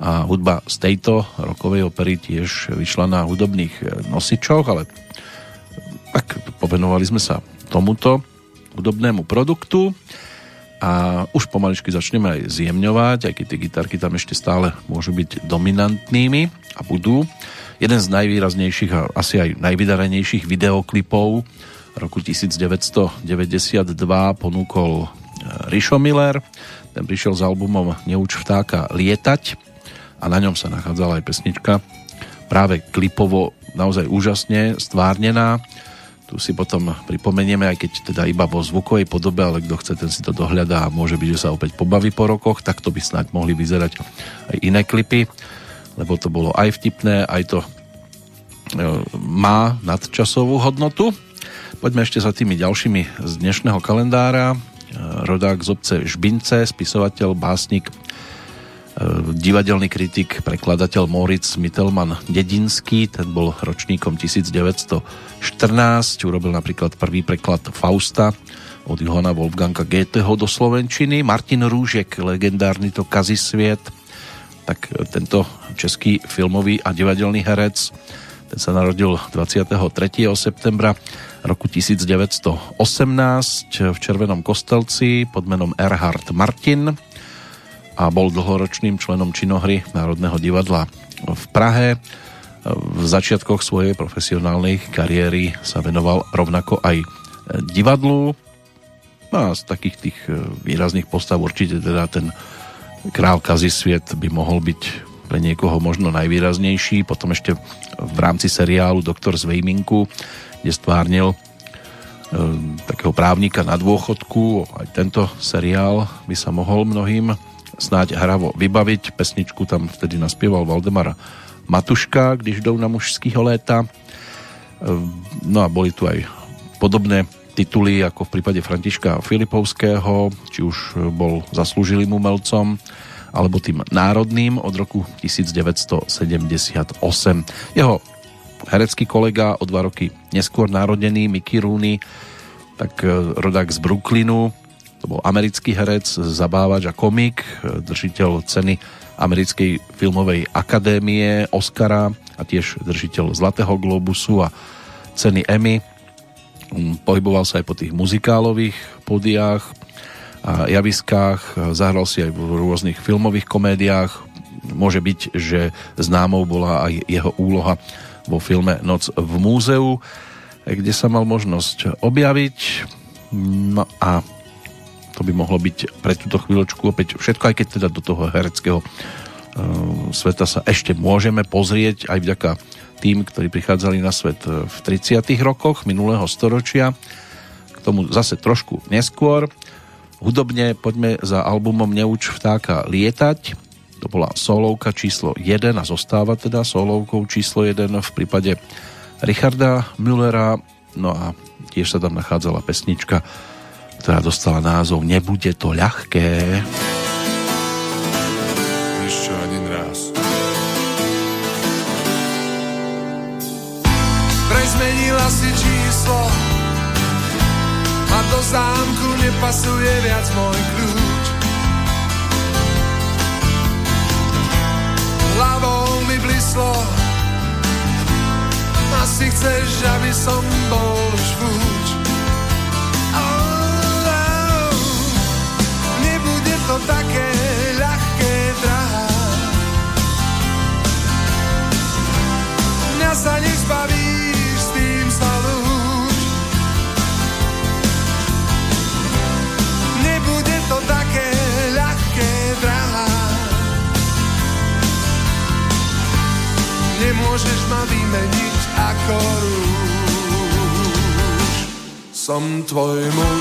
a hudba z tejto rokovej opery tiež vyšla na hudobných e, nosičoch, ale tak povenovali sme sa tomuto hudobnému produktu a už pomaličky začneme aj zjemňovať, aj keď tie gitarky tam ešte stále môžu byť dominantnými a budú. Jeden z najvýraznejších a asi aj najvydarenejších videoklipov roku 1992 ponúkol Rišo Miller. Ten prišiel s albumom Neuč vtáka lietať a na ňom sa nachádzala aj pesnička práve klipovo naozaj úžasne stvárnená. Tu si potom pripomenieme, aj keď teda iba vo zvukovej podobe, ale kto chce, ten si to dohľadá a môže byť, že sa opäť pobaví po rokoch, tak to by snáď mohli vyzerať aj iné klipy, lebo to bolo aj vtipné, aj to e, má nadčasovú hodnotu. Poďme ešte za tými ďalšími z dnešného kalendára rodák z obce Žbince, spisovateľ, básnik, e, divadelný kritik, prekladateľ Moritz Mittelmann Dedinský, ten bol ročníkom 1914, urobil napríklad prvý preklad Fausta od Johana Wolfganga Goetheho do Slovenčiny, Martin Rúžek, legendárny to Kazisviet, tak tento český filmový a divadelný herec, ten sa narodil 23. septembra roku 1918 v Červenom kostelci pod menom Erhard Martin a bol dlhoročným členom činohry Národného divadla v Prahe. V začiatkoch svojej profesionálnej kariéry sa venoval rovnako aj divadlu. No a z takých tých e, výrazných postav určite teda ten král Kazisviet by mohol byť pre niekoho možno najvýraznejší. Potom ešte v rámci seriálu Doktor z Vejminku kde stvárnil e, takého právnika na dôchodku. Aj tento seriál by sa mohol mnohým snáď hravo vybaviť. Pesničku tam vtedy naspieval Valdemar Matuška, když jdou na mužského léta. E, no a boli tu aj podobné tituly ako v prípade Františka Filipovského, či už bol zaslúžilým umelcom, alebo tým národným od roku 1978. Jeho herecký kolega, o dva roky neskôr narodený Mickey Rooney, tak e, rodák z Brooklynu, to bol americký herec, zabávač a komik, držiteľ ceny Americkej filmovej akadémie, Oscara a tiež držiteľ Zlatého globusu a ceny Emmy. Mm, pohyboval sa aj po tých muzikálových podiách a javiskách, zahral si aj v rôznych filmových komédiách. Môže byť, že známou bola aj jeho úloha vo filme Noc v múzeu, kde sa mal možnosť objaviť. No a to by mohlo byť pre túto chvíľočku opäť všetko, aj keď teda do toho hereckého uh, sveta sa ešte môžeme pozrieť aj vďaka tým, ktorí prichádzali na svet v 30. rokoch minulého storočia. K tomu zase trošku neskôr. Hudobne poďme za albumom Neuč vtáka lietať to bola solovka číslo 1 a zostáva teda solovkou číslo 1 v prípade Richarda Müllera. No a tiež sa tam nachádzala pesnička, ktorá dostala názov Nebude to ľahké. Ešte ani raz. Prezmenila si číslo a do zámku nepasuje viac môj kľúč. hlavou mi blislo Asi chceš, aby som bol žvúč Som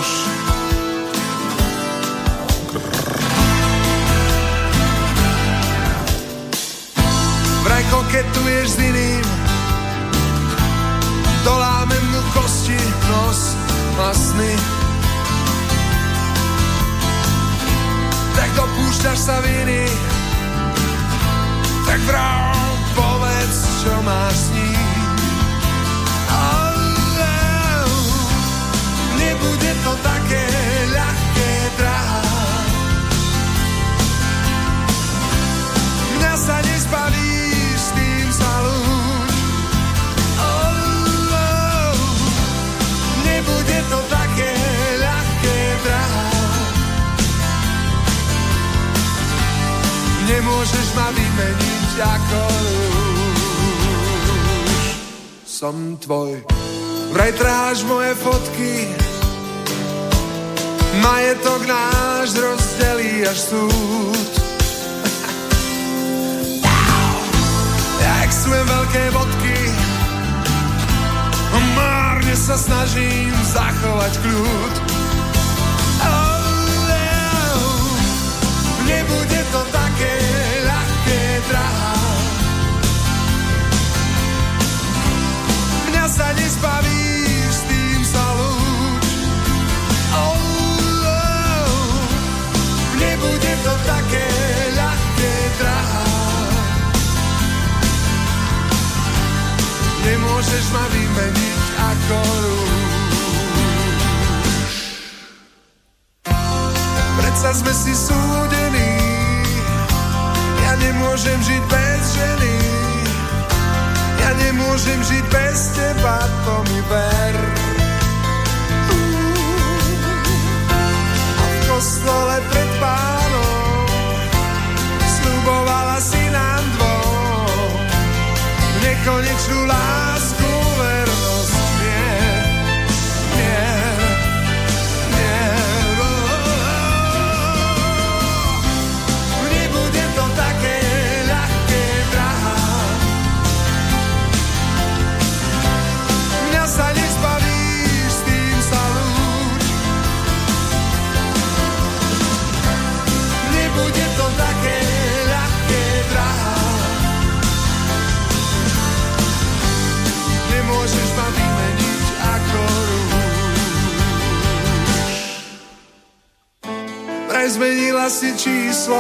číslo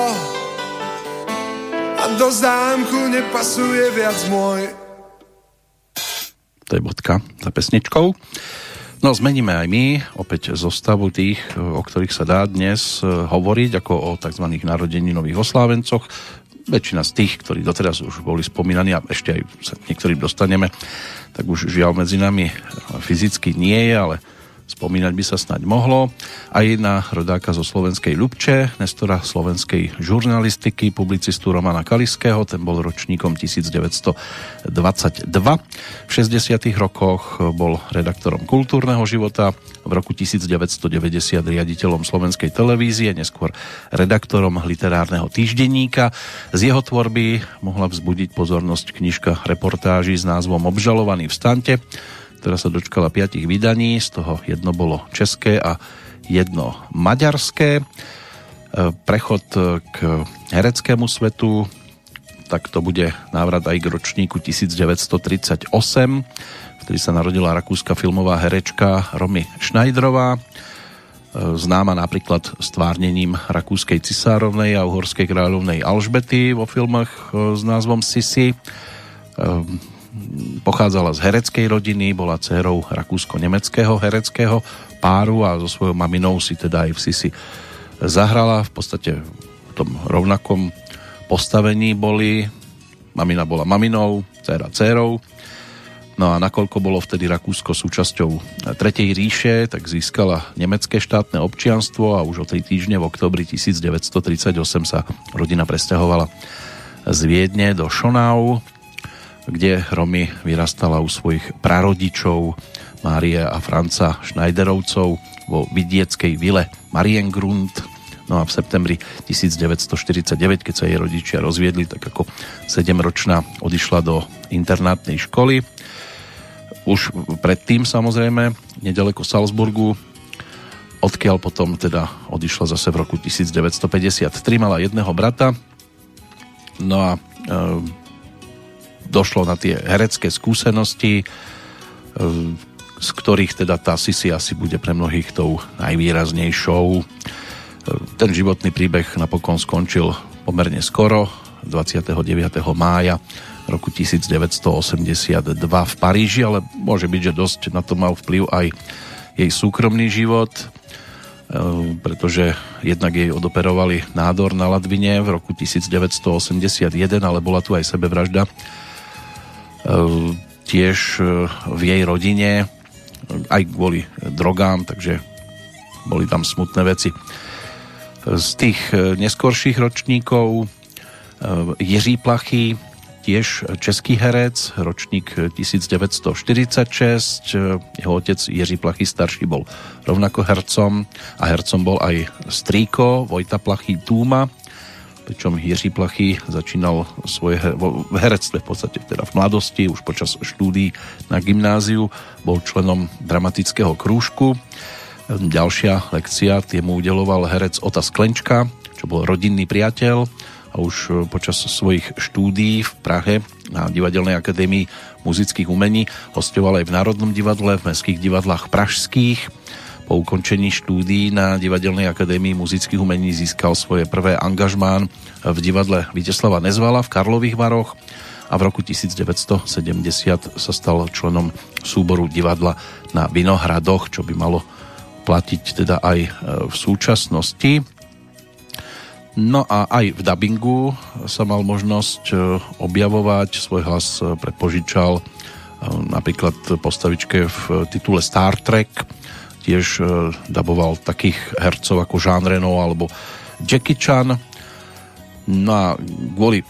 a do zámku nepasuje viac môj. To je bodka za pesničkou. No zmeníme aj my opäť zostavu tých, o ktorých sa dá dnes e, hovoriť ako o tzv. narodeninových oslávencoch. Väčšina z tých, ktorí doteraz už boli spomínaní a ešte aj sa niektorým dostaneme, tak už žiaľ medzi nami fyzicky nie je, ale spomínať by sa snáď mohlo. Aj na rodáka zo slovenskej Ľubče, nestora slovenskej žurnalistiky, publicistu Romana Kaliského, ten bol ročníkom 1922. V 60. rokoch bol redaktorom kultúrneho života, v roku 1990 riaditeľom slovenskej televízie, neskôr redaktorom literárneho týždenníka. Z jeho tvorby mohla vzbudiť pozornosť knižka reportáží s názvom Obžalovaný v stante, ktorá sa dočkala piatich vydaní, z toho jedno bolo české a jedno maďarské. E, Prechod k hereckému svetu, tak to bude návrat aj k ročníku 1938, vtedy sa narodila rakúska filmová herečka Romy Schneiderová, e, známa napríklad stvárnením rakúskej cisárovnej a uhorskej kráľovnej Alžbety vo filmoch e, s názvom Sisi pochádzala z hereckej rodiny, bola dcerou rakúsko-nemeckého hereckého páru a so svojou maminou si teda aj v Sisi zahrala. V podstate v tom rovnakom postavení boli. Mamina bola maminou, dcera dcerou. No a nakoľko bolo vtedy Rakúsko súčasťou Tretej ríše, tak získala nemecké štátne občianstvo a už o tri týždne v oktobri 1938 sa rodina presťahovala z Viedne do Šonau, kde Romy vyrastala u svojich prarodičov Márie a Franca Schneiderovcov vo vidieckej vile Mariengrund No a v septembri 1949, keď sa jej rodičia rozviedli, tak ako 7-ročná odišla do internátnej školy. Už predtým samozrejme, nedaleko Salzburgu, odkiaľ potom teda odišla zase v roku 1953, mala jedného brata, no a e, došlo na tie herecké skúsenosti, e, z ktorých teda tá Sisi asi bude pre mnohých tou najvýraznejšou ten životný príbeh napokon skončil pomerne skoro, 29. mája roku 1982 v Paríži, ale môže byť, že dosť na to mal vplyv aj jej súkromný život, e, pretože jednak jej odoperovali nádor na Ladvine v roku 1981, ale bola tu aj sebevražda. E, tiež e, v jej rodine, aj kvôli drogám, takže boli tam smutné veci. Z tých e, neskorších ročníkov e, Jiří Plachy, tiež český herec, ročník 1946. Jeho otec Jiří Plachy starší bol rovnako hercom a hercom bol aj strýko Vojta Plachy Túma, pričom Jiří Plachy začínal svoje v herectve v podstate teda v mladosti, už počas štúdií na gymnáziu, bol členom dramatického krúžku Ďalšia lekcia, tie mu udeloval herec Ota Sklenčka, čo bol rodinný priateľ a už e, počas svojich štúdií v Prahe na Divadelnej akadémii muzických umení hostoval aj v Národnom divadle, v mestských divadlách pražských. Po ukončení štúdií na Divadelnej akadémii muzických umení získal svoje prvé angažmán v divadle Viteslava Nezvala v Karlových Varoch a v roku 1970 sa stal členom súboru divadla na Vinohradoch, čo by malo platiť teda aj e, v súčasnosti. No a aj v dabingu sa mal možnosť e, objavovať, svoj hlas e, prepožičal napríklad postavičke v titule Star Trek, tiež daboval takých hercov ako Jean Reno alebo Jackie Chan. No a kvôli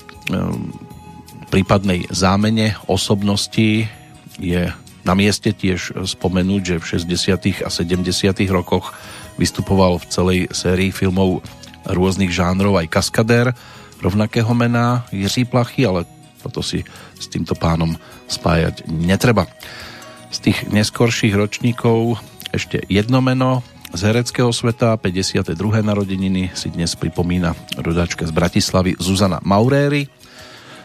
prípadnej zámene osobnosti je na mieste tiež spomenúť, že v 60. a 70. rokoch vystupoval v celej sérii filmov rôznych žánrov aj kaskadér rovnakého mena Jiří Plachy, ale toto si s týmto pánom spájať netreba. Z tých neskorších ročníkov ešte jedno meno z hereckého sveta, 52. narodeniny si dnes pripomína rodačka z Bratislavy Zuzana Mauréry,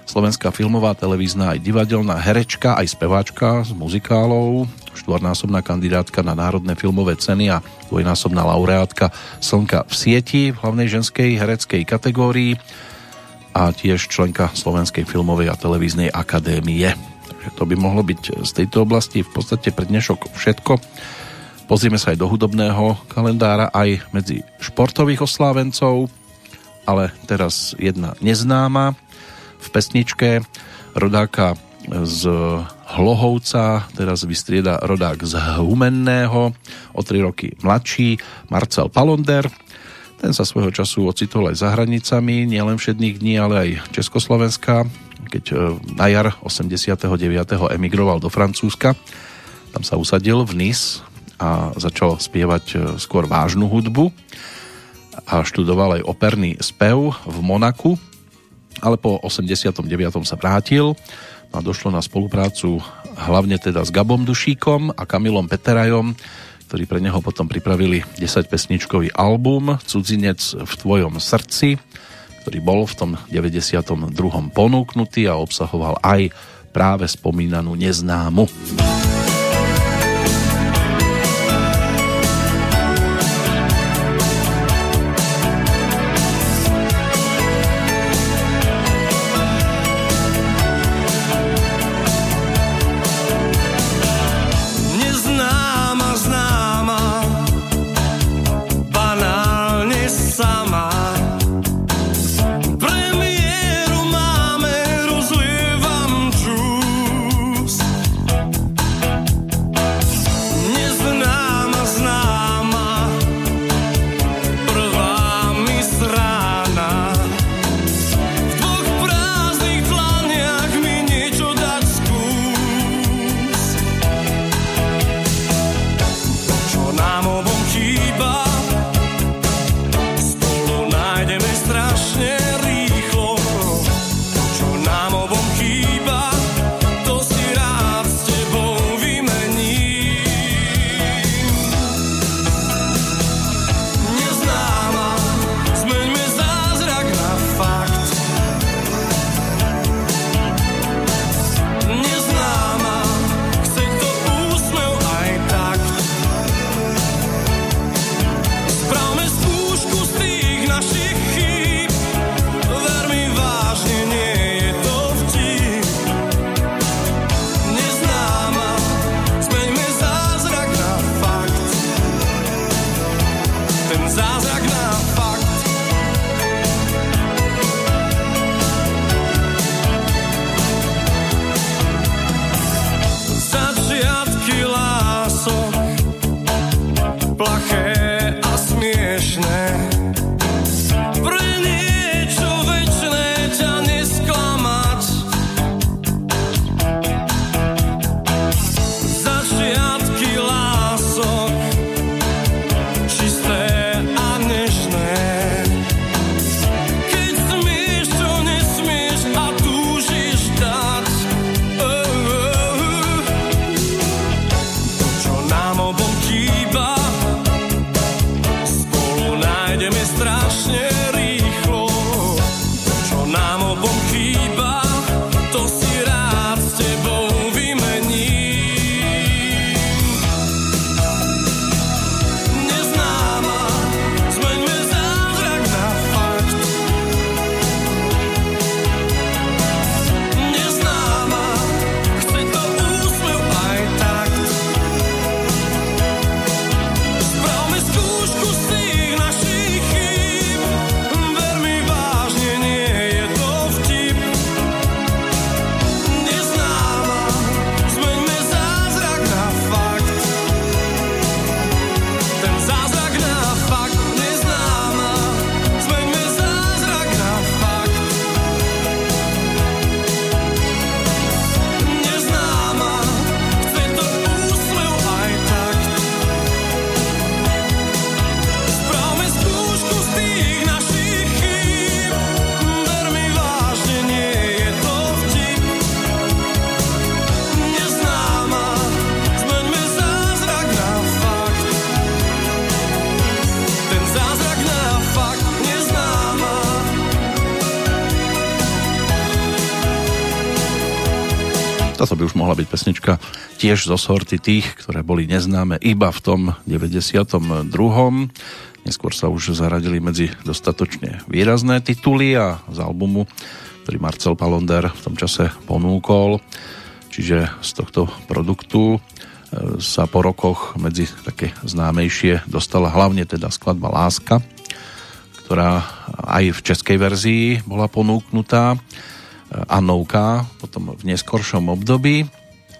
slovenská filmová, televízna aj divadelná herečka, aj speváčka z muzikálov, štvornásobná kandidátka na národné filmové ceny a dvojnásobná laureátka Slnka v sieti v hlavnej ženskej hereckej kategórii a tiež členka Slovenskej filmovej a televíznej akadémie. Takže to by mohlo byť z tejto oblasti v podstate pre dnešok všetko. Pozrieme sa aj do hudobného kalendára aj medzi športových oslávencov, ale teraz jedna neznáma, v pesničke rodáka z Hlohovca, teraz vystrieda rodák z Humenného, o 3 roky mladší, Marcel Palonder. Ten sa svojho času ocitol aj za hranicami, nielen všedných dní, ale aj Československa, keď e, na jar 89. emigroval do Francúzska. Tam sa usadil v Nice a začal spievať e, skôr vážnu hudbu a študoval aj operný spev v Monaku ale po 89. sa vrátil a došlo na spoluprácu hlavne teda s Gabom Dušíkom a Kamilom Peterajom, ktorí pre neho potom pripravili 10 pesničkový album Cudzinec v tvojom srdci, ktorý bol v tom 92. ponúknutý a obsahoval aj práve spomínanú neznámu. Pesnička tiež zo sorty tých, ktoré boli neznáme iba v tom 92. Neskôr sa už zaradili medzi dostatočne výrazné tituly a z albumu, ktorý Marcel Palonder v tom čase ponúkol, čiže z tohto produktu e, sa po rokoch medzi také známejšie dostala hlavne teda skladba Láska, ktorá aj v českej verzii bola ponúknutá e, Anovka, potom v neskoršom období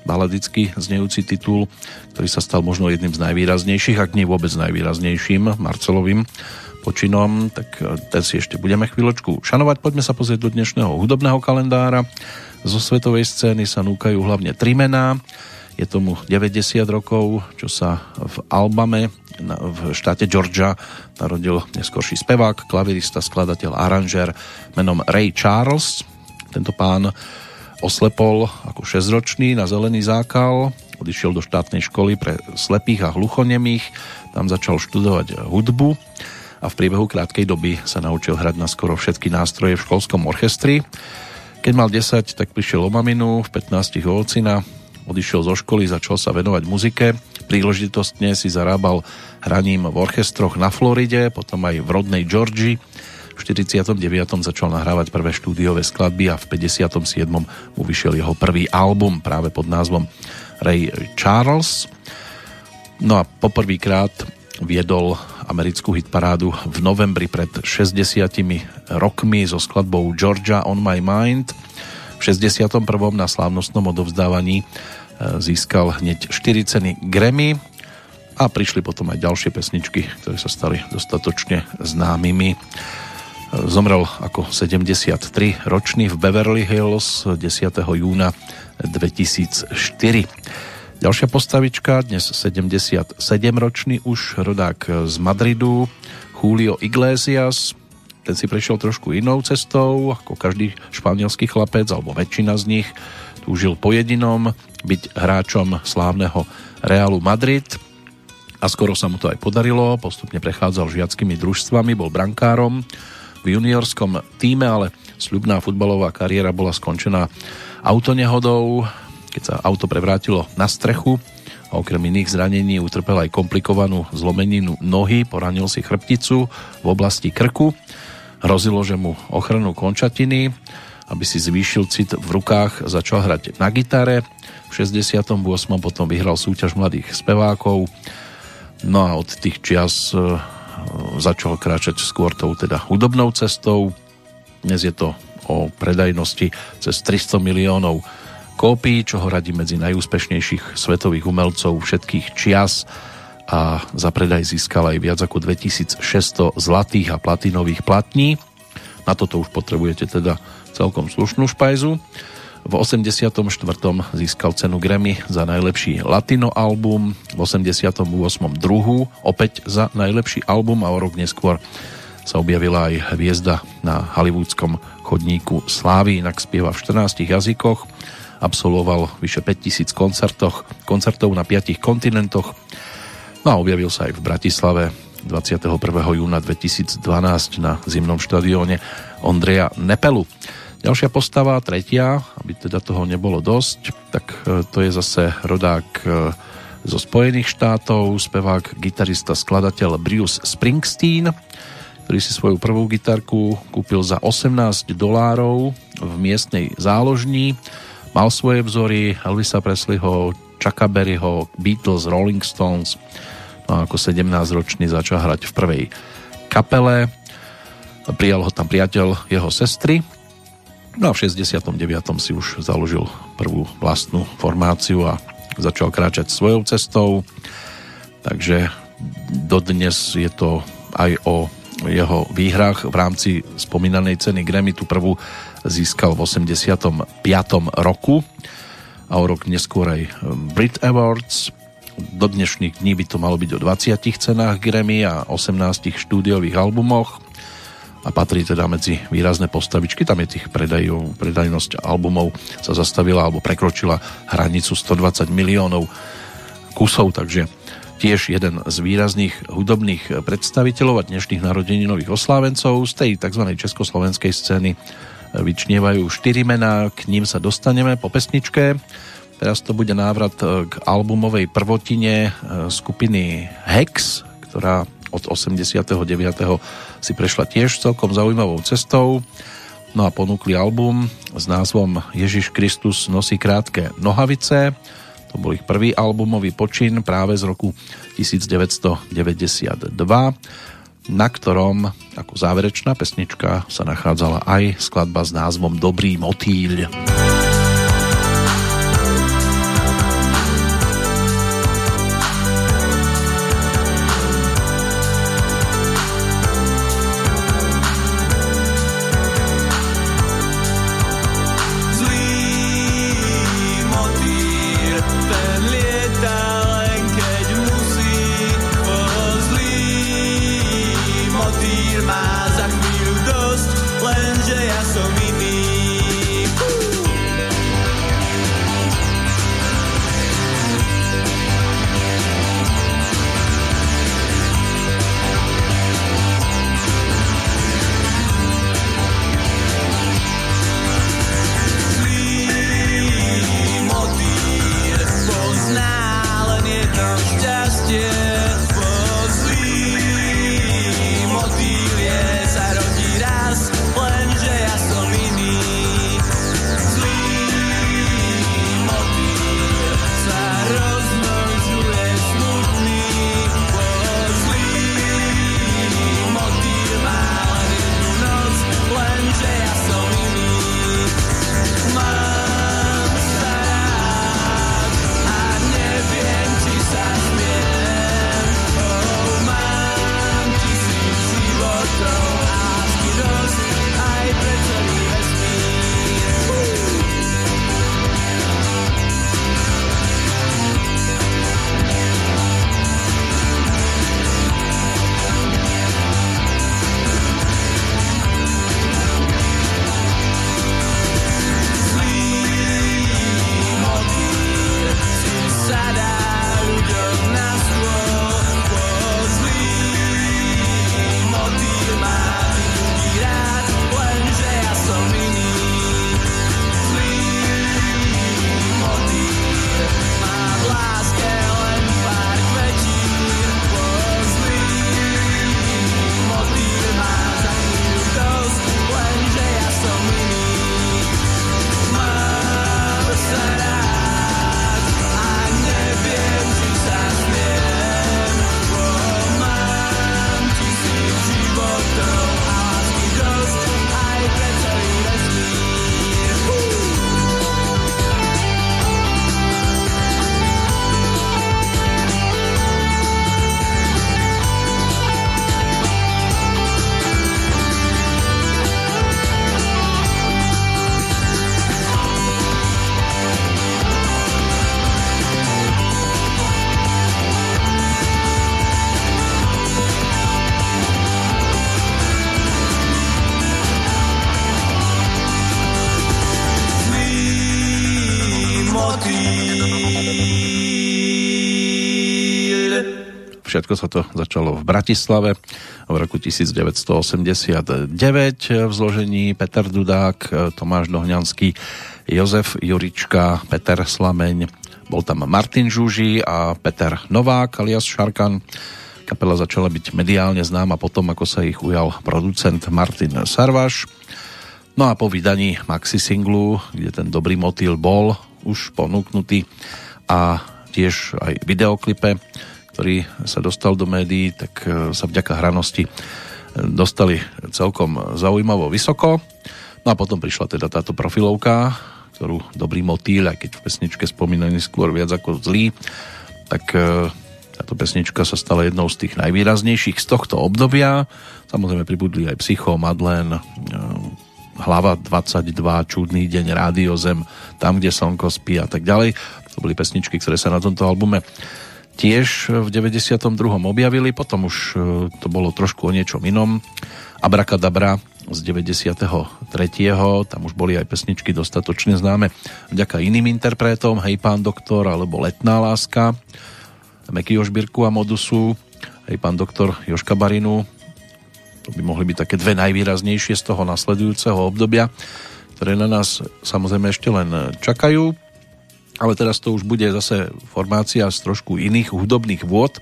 baladicky znejúci titul, ktorý sa stal možno jedným z najvýraznejších, ak nie vôbec najvýraznejším Marcelovým počinom, tak e, ten si ešte budeme chvíľočku šanovať. Poďme sa pozrieť do dnešného hudobného kalendára. Zo svetovej scény sa núkajú hlavne tri mená. Je tomu 90 rokov, čo sa v Albame v štáte Georgia narodil neskorší spevák, klavirista, skladateľ, aranžér menom Ray Charles. Tento pán oslepol ako 6-ročný na zelený zákal, odišiel do štátnej školy pre slepých a hluchonemých, tam začal študovať hudbu a v priebehu krátkej doby sa naučil hrať na skoro všetky nástroje v školskom orchestri. Keď mal 10, tak prišiel o maminu, v 15 o ocina, odišiel zo školy, začal sa venovať muzike, príležitostne si zarábal hraním v orchestroch na Floride, potom aj v rodnej Georgii, v 49. začal nahrávať prvé štúdiové skladby a v 57. mu vyšiel jeho prvý album práve pod názvom Ray Charles. No a poprvýkrát viedol americkú hitparádu v novembri pred 60 rokmi so skladbou Georgia on my mind. V 61. na slávnostnom odovzdávaní e, získal hneď 4 ceny Grammy a prišli potom aj ďalšie pesničky, ktoré sa stali dostatočne známymi. Zomrel ako 73 ročný v Beverly Hills 10. júna 2004. Ďalšia postavička, dnes 77 ročný už rodák z Madridu, Julio Iglesias, ten si prešiel trošku inou cestou, ako každý španielský chlapec, alebo väčšina z nich, túžil po jedinom, byť hráčom slávneho Realu Madrid a skoro sa mu to aj podarilo, postupne prechádzal žiackými družstvami, bol brankárom v juniorskom týme, ale sľubná futbalová kariéra bola skončená autonehodou, keď sa auto prevrátilo na strechu a okrem iných zranení utrpel aj komplikovanú zlomeninu nohy, poranil si chrbticu v oblasti krku, hrozilo, že mu ochranu končatiny, aby si zvýšil cit v rukách, začal hrať na gitare. V 68. potom vyhral súťaž mladých spevákov. No a od tých čias e, začal kráčať skôr tou teda hudobnou cestou. Dnes je to o predajnosti cez 300 miliónov kópií, čo ho radí medzi najúspešnejších svetových umelcov všetkých čias a za predaj získal aj viac ako 2600 zlatých a platinových platní. Na toto už potrebujete teda celkom slušnú špajzu. V 84. získal cenu Grammy za najlepší latino album, v 88. druhú opäť za najlepší album a o rok neskôr sa objavila aj hviezda na hollywoodskom chodníku slávy, inak spieva v 14 jazykoch, absolvoval vyše 5000 koncertoch, koncertov na 5 kontinentoch, no a objavil sa aj v Bratislave 21. júna 2012 na zimnom štadióne Ondreja Nepelu. Ďalšia postava, tretia, aby teda toho nebolo dosť, tak e, to je zase rodák e, zo Spojených štátov, spevák, gitarista, skladateľ Bruce Springsteen, ktorý si svoju prvú gitarku kúpil za 18 dolárov v miestnej záložní. Mal svoje vzory Elvisa Presleyho, Chucka Berryho, Beatles, Rolling Stones. No a ako 17-ročný začal hrať v prvej kapele. Prijal ho tam priateľ jeho sestry, No a v 69. si už založil prvú vlastnú formáciu a začal kráčať svojou cestou. Takže dodnes je to aj o jeho výhrách v rámci spomínanej ceny Grammy. Tu prvú získal v 85. roku a o rok neskôr aj Brit Awards. Do dnešných dní by to malo byť o 20 cenách Grammy a 18 štúdiových albumoch a patrí teda medzi výrazné postavičky. Tam je tých predajov, predajnosť albumov sa zastavila alebo prekročila hranicu 120 miliónov kusov, takže tiež jeden z výrazných hudobných predstaviteľov a dnešných narodeninových oslávencov z tej tzv. československej scény vyčnievajú štyri mená, k ním sa dostaneme po pesničke. Teraz to bude návrat k albumovej prvotine skupiny Hex, ktorá od 89 si prešla tiež celkom zaujímavou cestou. No a ponúkli album s názvom Ježiš Kristus nosí krátke nohavice. To bol ich prvý albumový počin práve z roku 1992 na ktorom ako záverečná pesnička sa nachádzala aj skladba s názvom Dobrý motýľ. Všetko sa to začalo v Bratislave v roku 1989 v zložení Peter Dudák, Tomáš Dohňanský, Jozef Jurička, Peter Slameň, bol tam Martin Žuži a Peter Novák alias Šarkan. Kapela začala byť mediálne známa potom, ako sa ich ujal producent Martin Sarvaš. No a po vydaní maxi singlu, kde ten dobrý motýl bol už ponúknutý a tiež aj videoklipe, ktorý sa dostal do médií, tak e, sa vďaka hranosti e, dostali celkom zaujímavo vysoko. No a potom prišla teda táto profilovka, ktorú Dobrý motýl, aj keď v pesničke spomínaný skôr viac ako zlý, tak e, táto pesnička sa stala jednou z tých najvýraznejších z tohto obdobia. Samozrejme pribudli aj Psycho, Madlen, Hlava 22, Čudný deň, Rádio Zem, Tam, kde slnko spí a tak ďalej. To boli pesničky, ktoré sa na tomto albume tiež v 92. objavili, potom už e, to bolo trošku o niečom inom. Abrakadabra z 93. Tam už boli aj pesničky dostatočne známe vďaka iným interpretom, Hej pán doktor alebo Letná láska, Meky Jožbírku a Modusu, Hej pán doktor Joška Barinu. To by mohli byť také dve najvýraznejšie z toho nasledujúceho obdobia, ktoré na nás samozrejme ešte len čakajú. Ale teraz to už bude zase formácia z trošku iných hudobných vôd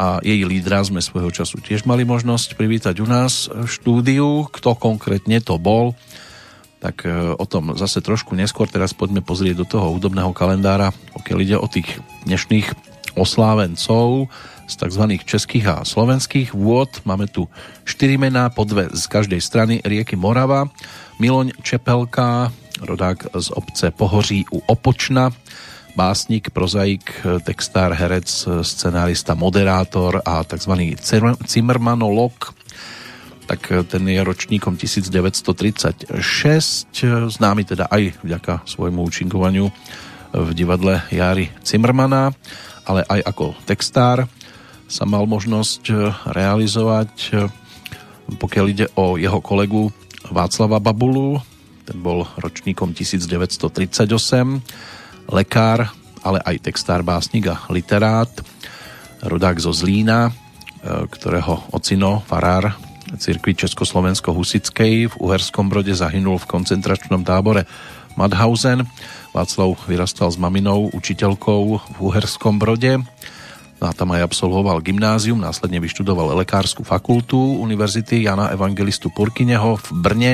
a jej lídra sme svojho času tiež mali možnosť privítať u nás v štúdiu. Kto konkrétne to bol, tak e, o tom zase trošku neskôr. Teraz poďme pozrieť do toho hudobného kalendára, pokiaľ ide o tých dnešných oslávencov z tzv. českých a slovenských vôd. Máme tu štyri mená, po dve z každej strany rieky Morava. Miloň Čepelka, rodák z obce Pohoří u Opočna, básnik, prozaik, textár, herec, scenárista, moderátor a tzv. Cimrmanolog, tak ten je ročníkom 1936, známy teda aj vďaka svojmu účinkovaniu v divadle Jary Cimrmana, ale aj ako textár sa mal možnosť realizovať, pokiaľ ide o jeho kolegu Václava Babulu, ten bol ročníkom 1938, lekár, ale aj textár, básnik a literát, rodák zo Zlína, e, ktorého ocino, farár cirkvi Československo-Husickej v Uherskom Brode zahynul v koncentračnom tábore Madhausen. Václav vyrastal s maminou, učiteľkou v Uherskom Brode. No a tam aj absolvoval gymnázium, následne vyštudoval lekárskú fakultu Univerzity Jana Evangelistu Purkyneho v Brne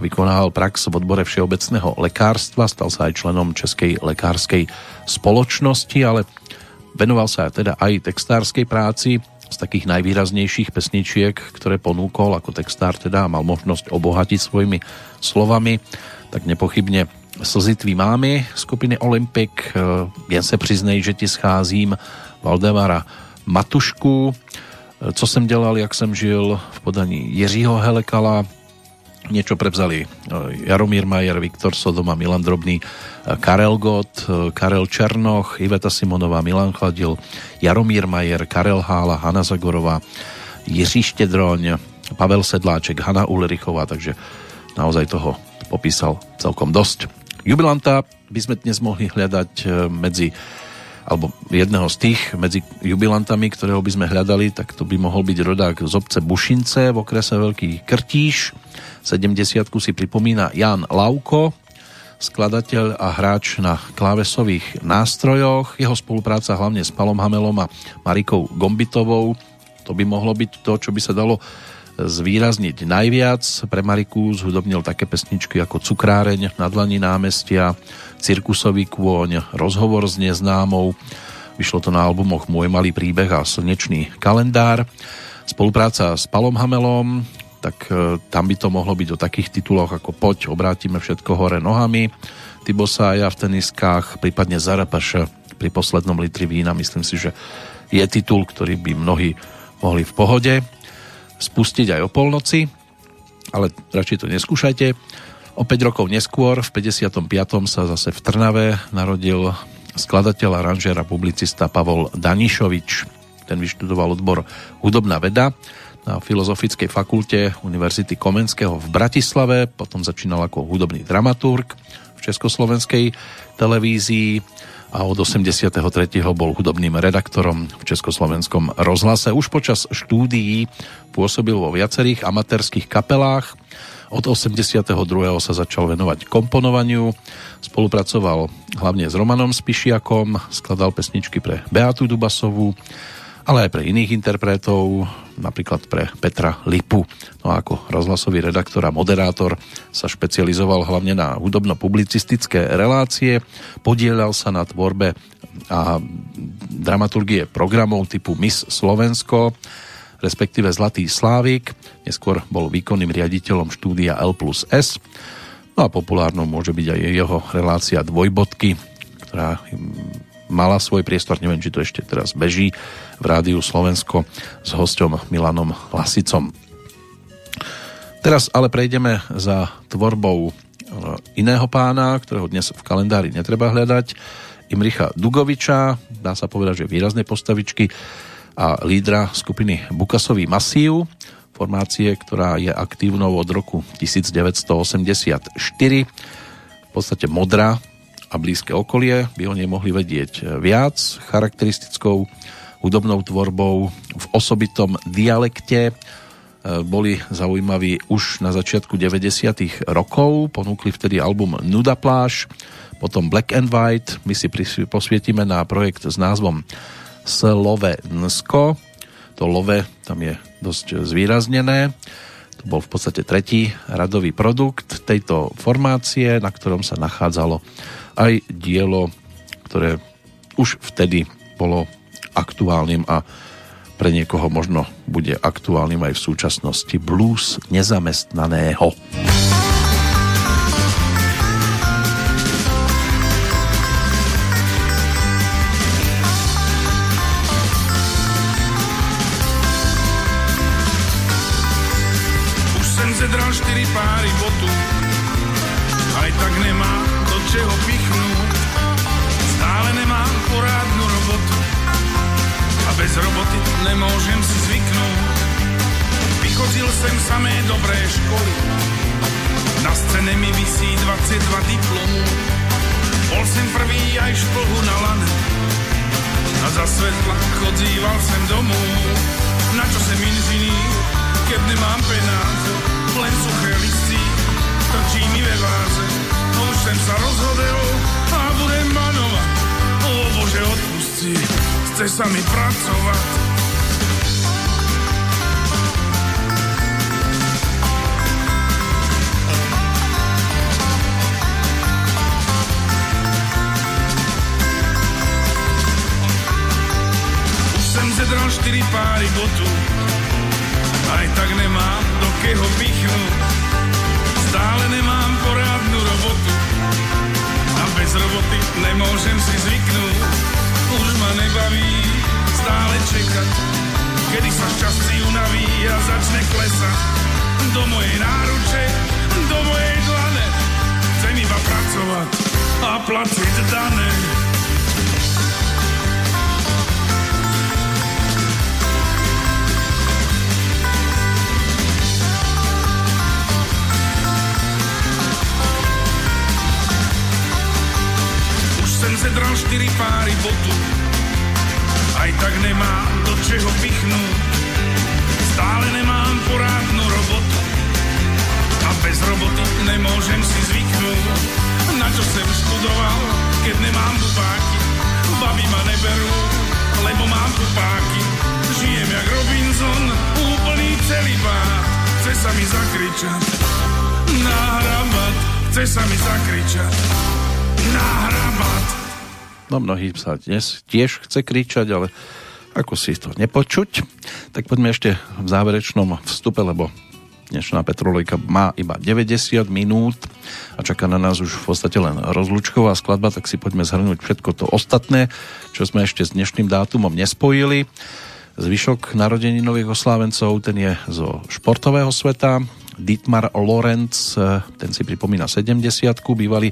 a vykonával prax v odbore všeobecného lekárstva, stal sa aj členom Českej lekárskej spoločnosti, ale venoval sa teda aj textárskej práci z takých najvýraznejších pesničiek, ktoré ponúkol ako textár teda mal možnosť obohatiť svojimi slovami, tak nepochybne Slzy tvý mámy skupiny Olympik, jen se přiznej, že ti scházím Valdemara Matušku, co jsem dělal, jak jsem žil v podaní Jiřího Helekala, niečo prevzali e, Jaromír Majer, Viktor Sodoma, Milan Drobný, e, Karel Gott, e, Karel Černoch, Iveta Simonová, Milan Chladil, Jaromír Majer, Karel Hála, Hanna Zagorová, Jiří Štedroň, Pavel Sedláček, Hanna Ulrichová, takže naozaj toho popísal celkom dosť. Jubilanta by sme dnes mohli hľadať medzi alebo jedného z tých medzi jubilantami, ktorého by sme hľadali, tak to by mohol byť rodák z obce Bušince v okrese Veľký Krtíš. 70 si pripomína Jan Lauko, skladateľ a hráč na klávesových nástrojoch. Jeho spolupráca hlavne s Palom Hamelom a Marikou Gombitovou, to by mohlo byť to, čo by sa dalo zvýrazniť najviac. Pre Mariku zhudobnil také pesničky ako Cukráreň, Nadlaní námestia, Cirkusový kôň, Rozhovor s neznámou. Vyšlo to na albumoch Môj malý príbeh a Slnečný kalendár. Spolupráca s Palom Hamelom, tak e, tam by to mohlo byť o takých tituloch ako Poď, obrátime všetko hore nohami, Tybosája v teniskách, prípadne Zarapaša pri poslednom litri vína. Myslím si, že je titul, ktorý by mnohí mohli v pohode spustiť aj o polnoci, ale radšej to neskúšajte. O 5 rokov neskôr, v 55. sa zase v Trnave narodil skladateľ, aranžér a publicista Pavol Danišovič. Ten vyštudoval odbor hudobná veda na Filozofickej fakulte Univerzity Komenského v Bratislave, potom začínal ako hudobný dramaturg v Československej televízii a od 83. bol hudobným redaktorom v Československom rozhlase. Už počas štúdií pôsobil vo viacerých amatérských kapelách. Od 82. sa začal venovať komponovaniu, spolupracoval hlavne s Romanom Spišiakom, skladal pesničky pre Beatu Dubasovú, ale aj pre iných interpretov, napríklad pre Petra Lipu. No a ako rozhlasový redaktor a moderátor sa špecializoval hlavne na hudobno-publicistické relácie, podielal sa na tvorbe a dramaturgie programov typu Miss Slovensko, respektíve Zlatý Slávik, neskôr bol výkonným riaditeľom štúdia L plus S, no a populárnou môže byť aj jeho relácia Dvojbodky, ktorá mala svoj priestor, neviem, či to ešte teraz beží, v Rádiu Slovensko s hosťom Milanom Lasicom. Teraz ale prejdeme za tvorbou e, iného pána, ktorého dnes v kalendári netreba hľadať, Imricha Dugoviča, dá sa povedať, že výrazné postavičky, a lídra skupiny Bukasový masív, formácie, ktorá je aktívnou od roku 1984. V podstate modrá a blízke okolie by o nej mohli vedieť viac. Charakteristickou hudobnou tvorbou v osobitom dialekte e, boli zaujímaví už na začiatku 90. rokov. Ponúkli vtedy album Nuda pláž, potom Black and White. My si posvietime na projekt s názvom Slovensko. To love tam je dosť zvýraznené. To bol v podstate tretí radový produkt tejto formácie, na ktorom sa nachádzalo aj dielo, ktoré už vtedy bolo aktuálnym a pre niekoho možno bude aktuálnym aj v súčasnosti blues nezamestnaného. Tiež chce kričať, ale ako si to nepočuť. Tak poďme ešte v záverečnom vstupe, lebo dnešná Petrolejka má iba 90 minút a čaká na nás už v podstate len rozlučková skladba, tak si poďme zhrnúť všetko to ostatné, čo sme ešte s dnešným dátumom nespojili. Zvyšok narodení nových oslávencov, ten je zo športového sveta. Dietmar Lorenz, ten si pripomína 70 bývalý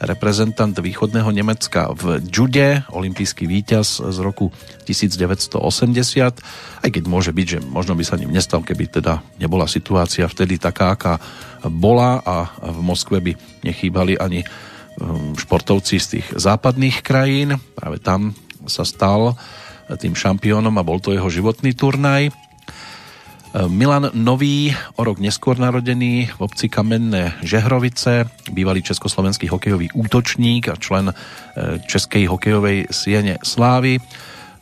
reprezentant východného Nemecka v jude, olimpijský víťaz z roku 1980, aj keď môže byť, že možno by sa ním nestal, keby teda nebola situácia vtedy taká, aká bola a v Moskve by nechýbali ani športovci z tých západných krajín. Práve tam sa stal tým šampiónom a bol to jeho životný turnaj. Milan Nový, o rok neskôr narodený v obci Kamenné Žehrovice, bývalý československý hokejový útočník a člen e, Českej hokejovej siene Slávy,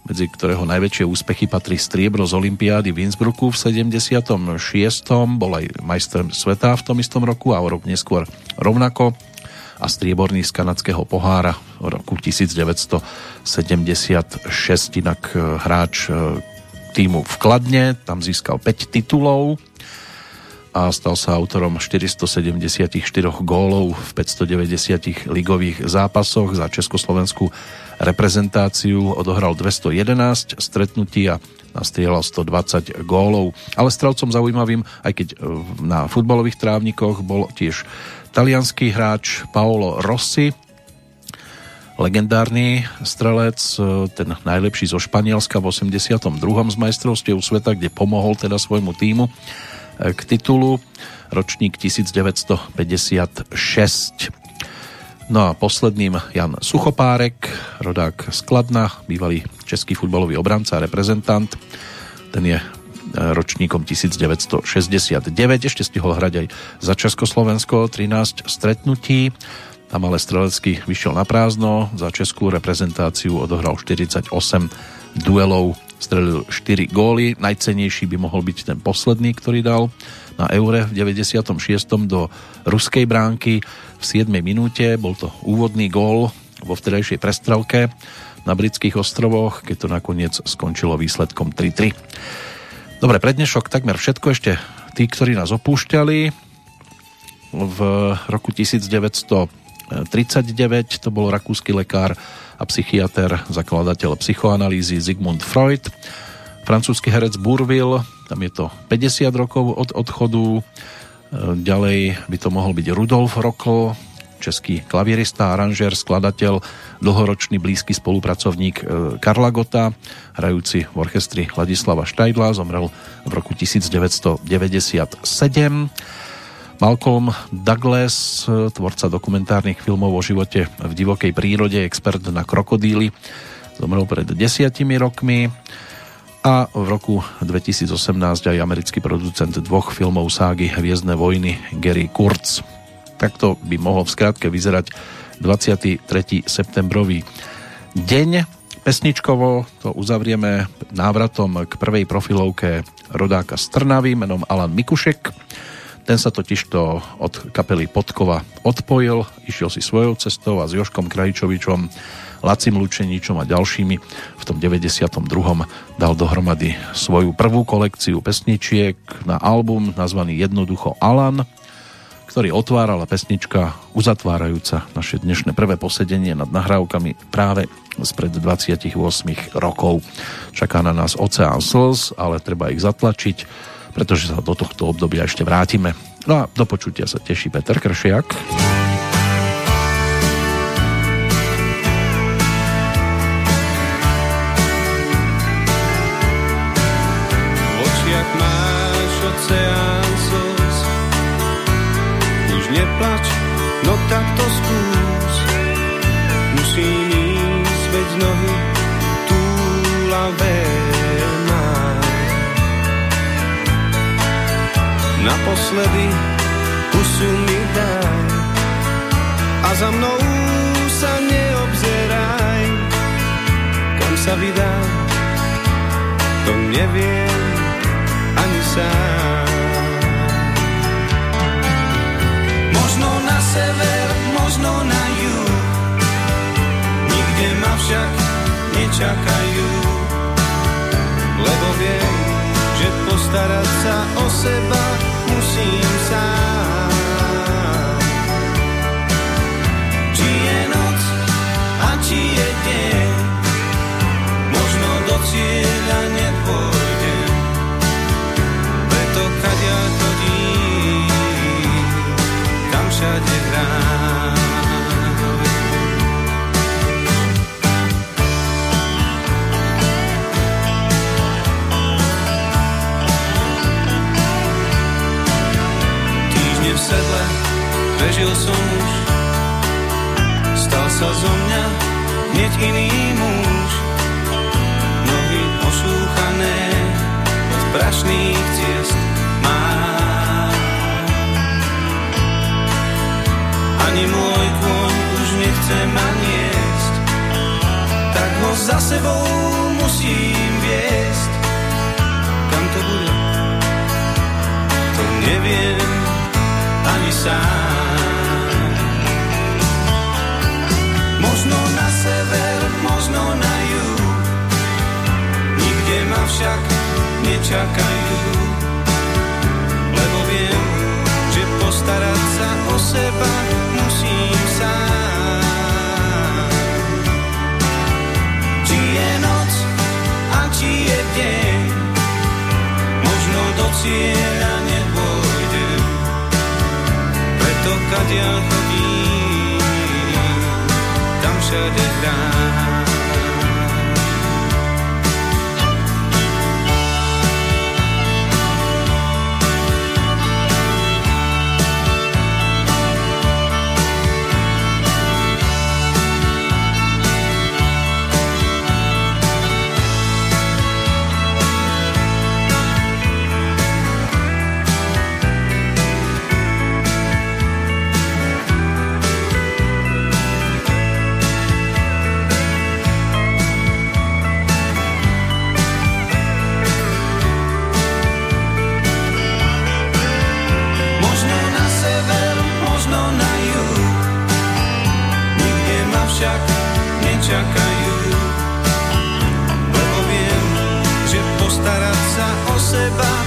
medzi ktorého najväčšie úspechy patrí striebro z Olympiády v Innsbrucku v 76. Bol aj majster sveta v tom istom roku a o rok neskôr rovnako a strieborný z kanadského pohára v roku 1976 inak e, hráč týmu v Kladne, tam získal 5 titulov a stal sa autorom 474 gólov v 590 ligových zápasoch za československú reprezentáciu odohral 211 stretnutí a nastrieľal 120 gólov. Ale strelcom zaujímavým, aj keď na futbalových trávnikoch bol tiež talianský hráč Paolo Rossi, legendárny strelec, e, ten najlepší zo Španielska v 82. z majstrovstiev sveta, kde pomohol teda svojmu týmu e, k titulu ročník 1956. No a posledným Jan Suchopárek, rodák z Kladna, bývalý český futbalový obranca a reprezentant. Ten je e, ročníkom 1969. Ešte stihol hrať aj za Československo 13 stretnutí tam ale strelecky vyšiel na prázdno, za českú reprezentáciu odohral 48 duelov, strelil 4 góly, najcenejší by mohol byť ten posledný, ktorý dal na Eure v 96. do ruskej bránky v 7 minúte, bol to úvodný gól vo vtedajšej prestrelke na britských ostrovoch, keď to nakoniec skončilo výsledkom 3-3. Dobre, prednešok takmer všetko, ešte tí, ktorí nás opúšťali v roku 1900 39, to bol rakúsky lekár a psychiatr, zakladateľ psychoanalýzy Sigmund Freud. Francúzsky herec Bourville, tam je to 50 rokov od odchodu. E, ďalej by to mohol byť Rudolf Rokl, český klavierista, aranžér, skladateľ, dlhoročný blízky spolupracovník e, Karla Gota, hrajúci v orchestri Ladislava Štajdla, zomrel v roku 1997. Malcolm Douglas, tvorca dokumentárnych filmov o živote v divokej prírode, expert na krokodíly, zomrel pred desiatimi rokmi a v roku 2018 aj americký producent dvoch filmov ságy Hviezdne vojny Gary Kurtz. Takto by mohol v skratke vyzerať 23. septembrový deň. Pesničkovo to uzavrieme návratom k prvej profilovke rodáka z Trnavy menom Alan Mikušek ten sa totiž to od kapely Podkova odpojil, išiel si svojou cestou a s Joškom Krajčovičom, Lacim Lučeničom a ďalšími v tom 92. dal dohromady svoju prvú kolekciu pesničiek na album nazvaný jednoducho Alan, ktorý otvárala pesnička uzatvárajúca naše dnešné prvé posedenie nad nahrávkami práve spred 28 rokov. Čaká na nás oceán slz, ale treba ich zatlačiť pretože sa do tohto obdobia ešte vrátime. No a do počutia sa teší Peter Kršiak. Naposledy pusu mi daj a za mnou sa neobzeraj, kam sa vydá, to neviem ani sám. Možno na sever, možno na juh, nikde ma však nečakajú, lebo viem, že postarať sa o seba musím sám. Či je noc a či je deň, možno do cieľa nepôjdem, preto kadia kam všade hrám. Prežil som už sa zo mňa hneď iný muž. Nohy ošúchané od prašných ciest má. Ani môj kôň už nechce ma niesť, tak ho za sebou musím viesť. Kam to bude? To neviem ani sám. Nečakajú. Lebo viem, že postarať sa o seba musím sám. Či je noc a či je deň, možno do cieľa nepôjdem. Preto kadia chodím, tam všade hrám. Lebo viem,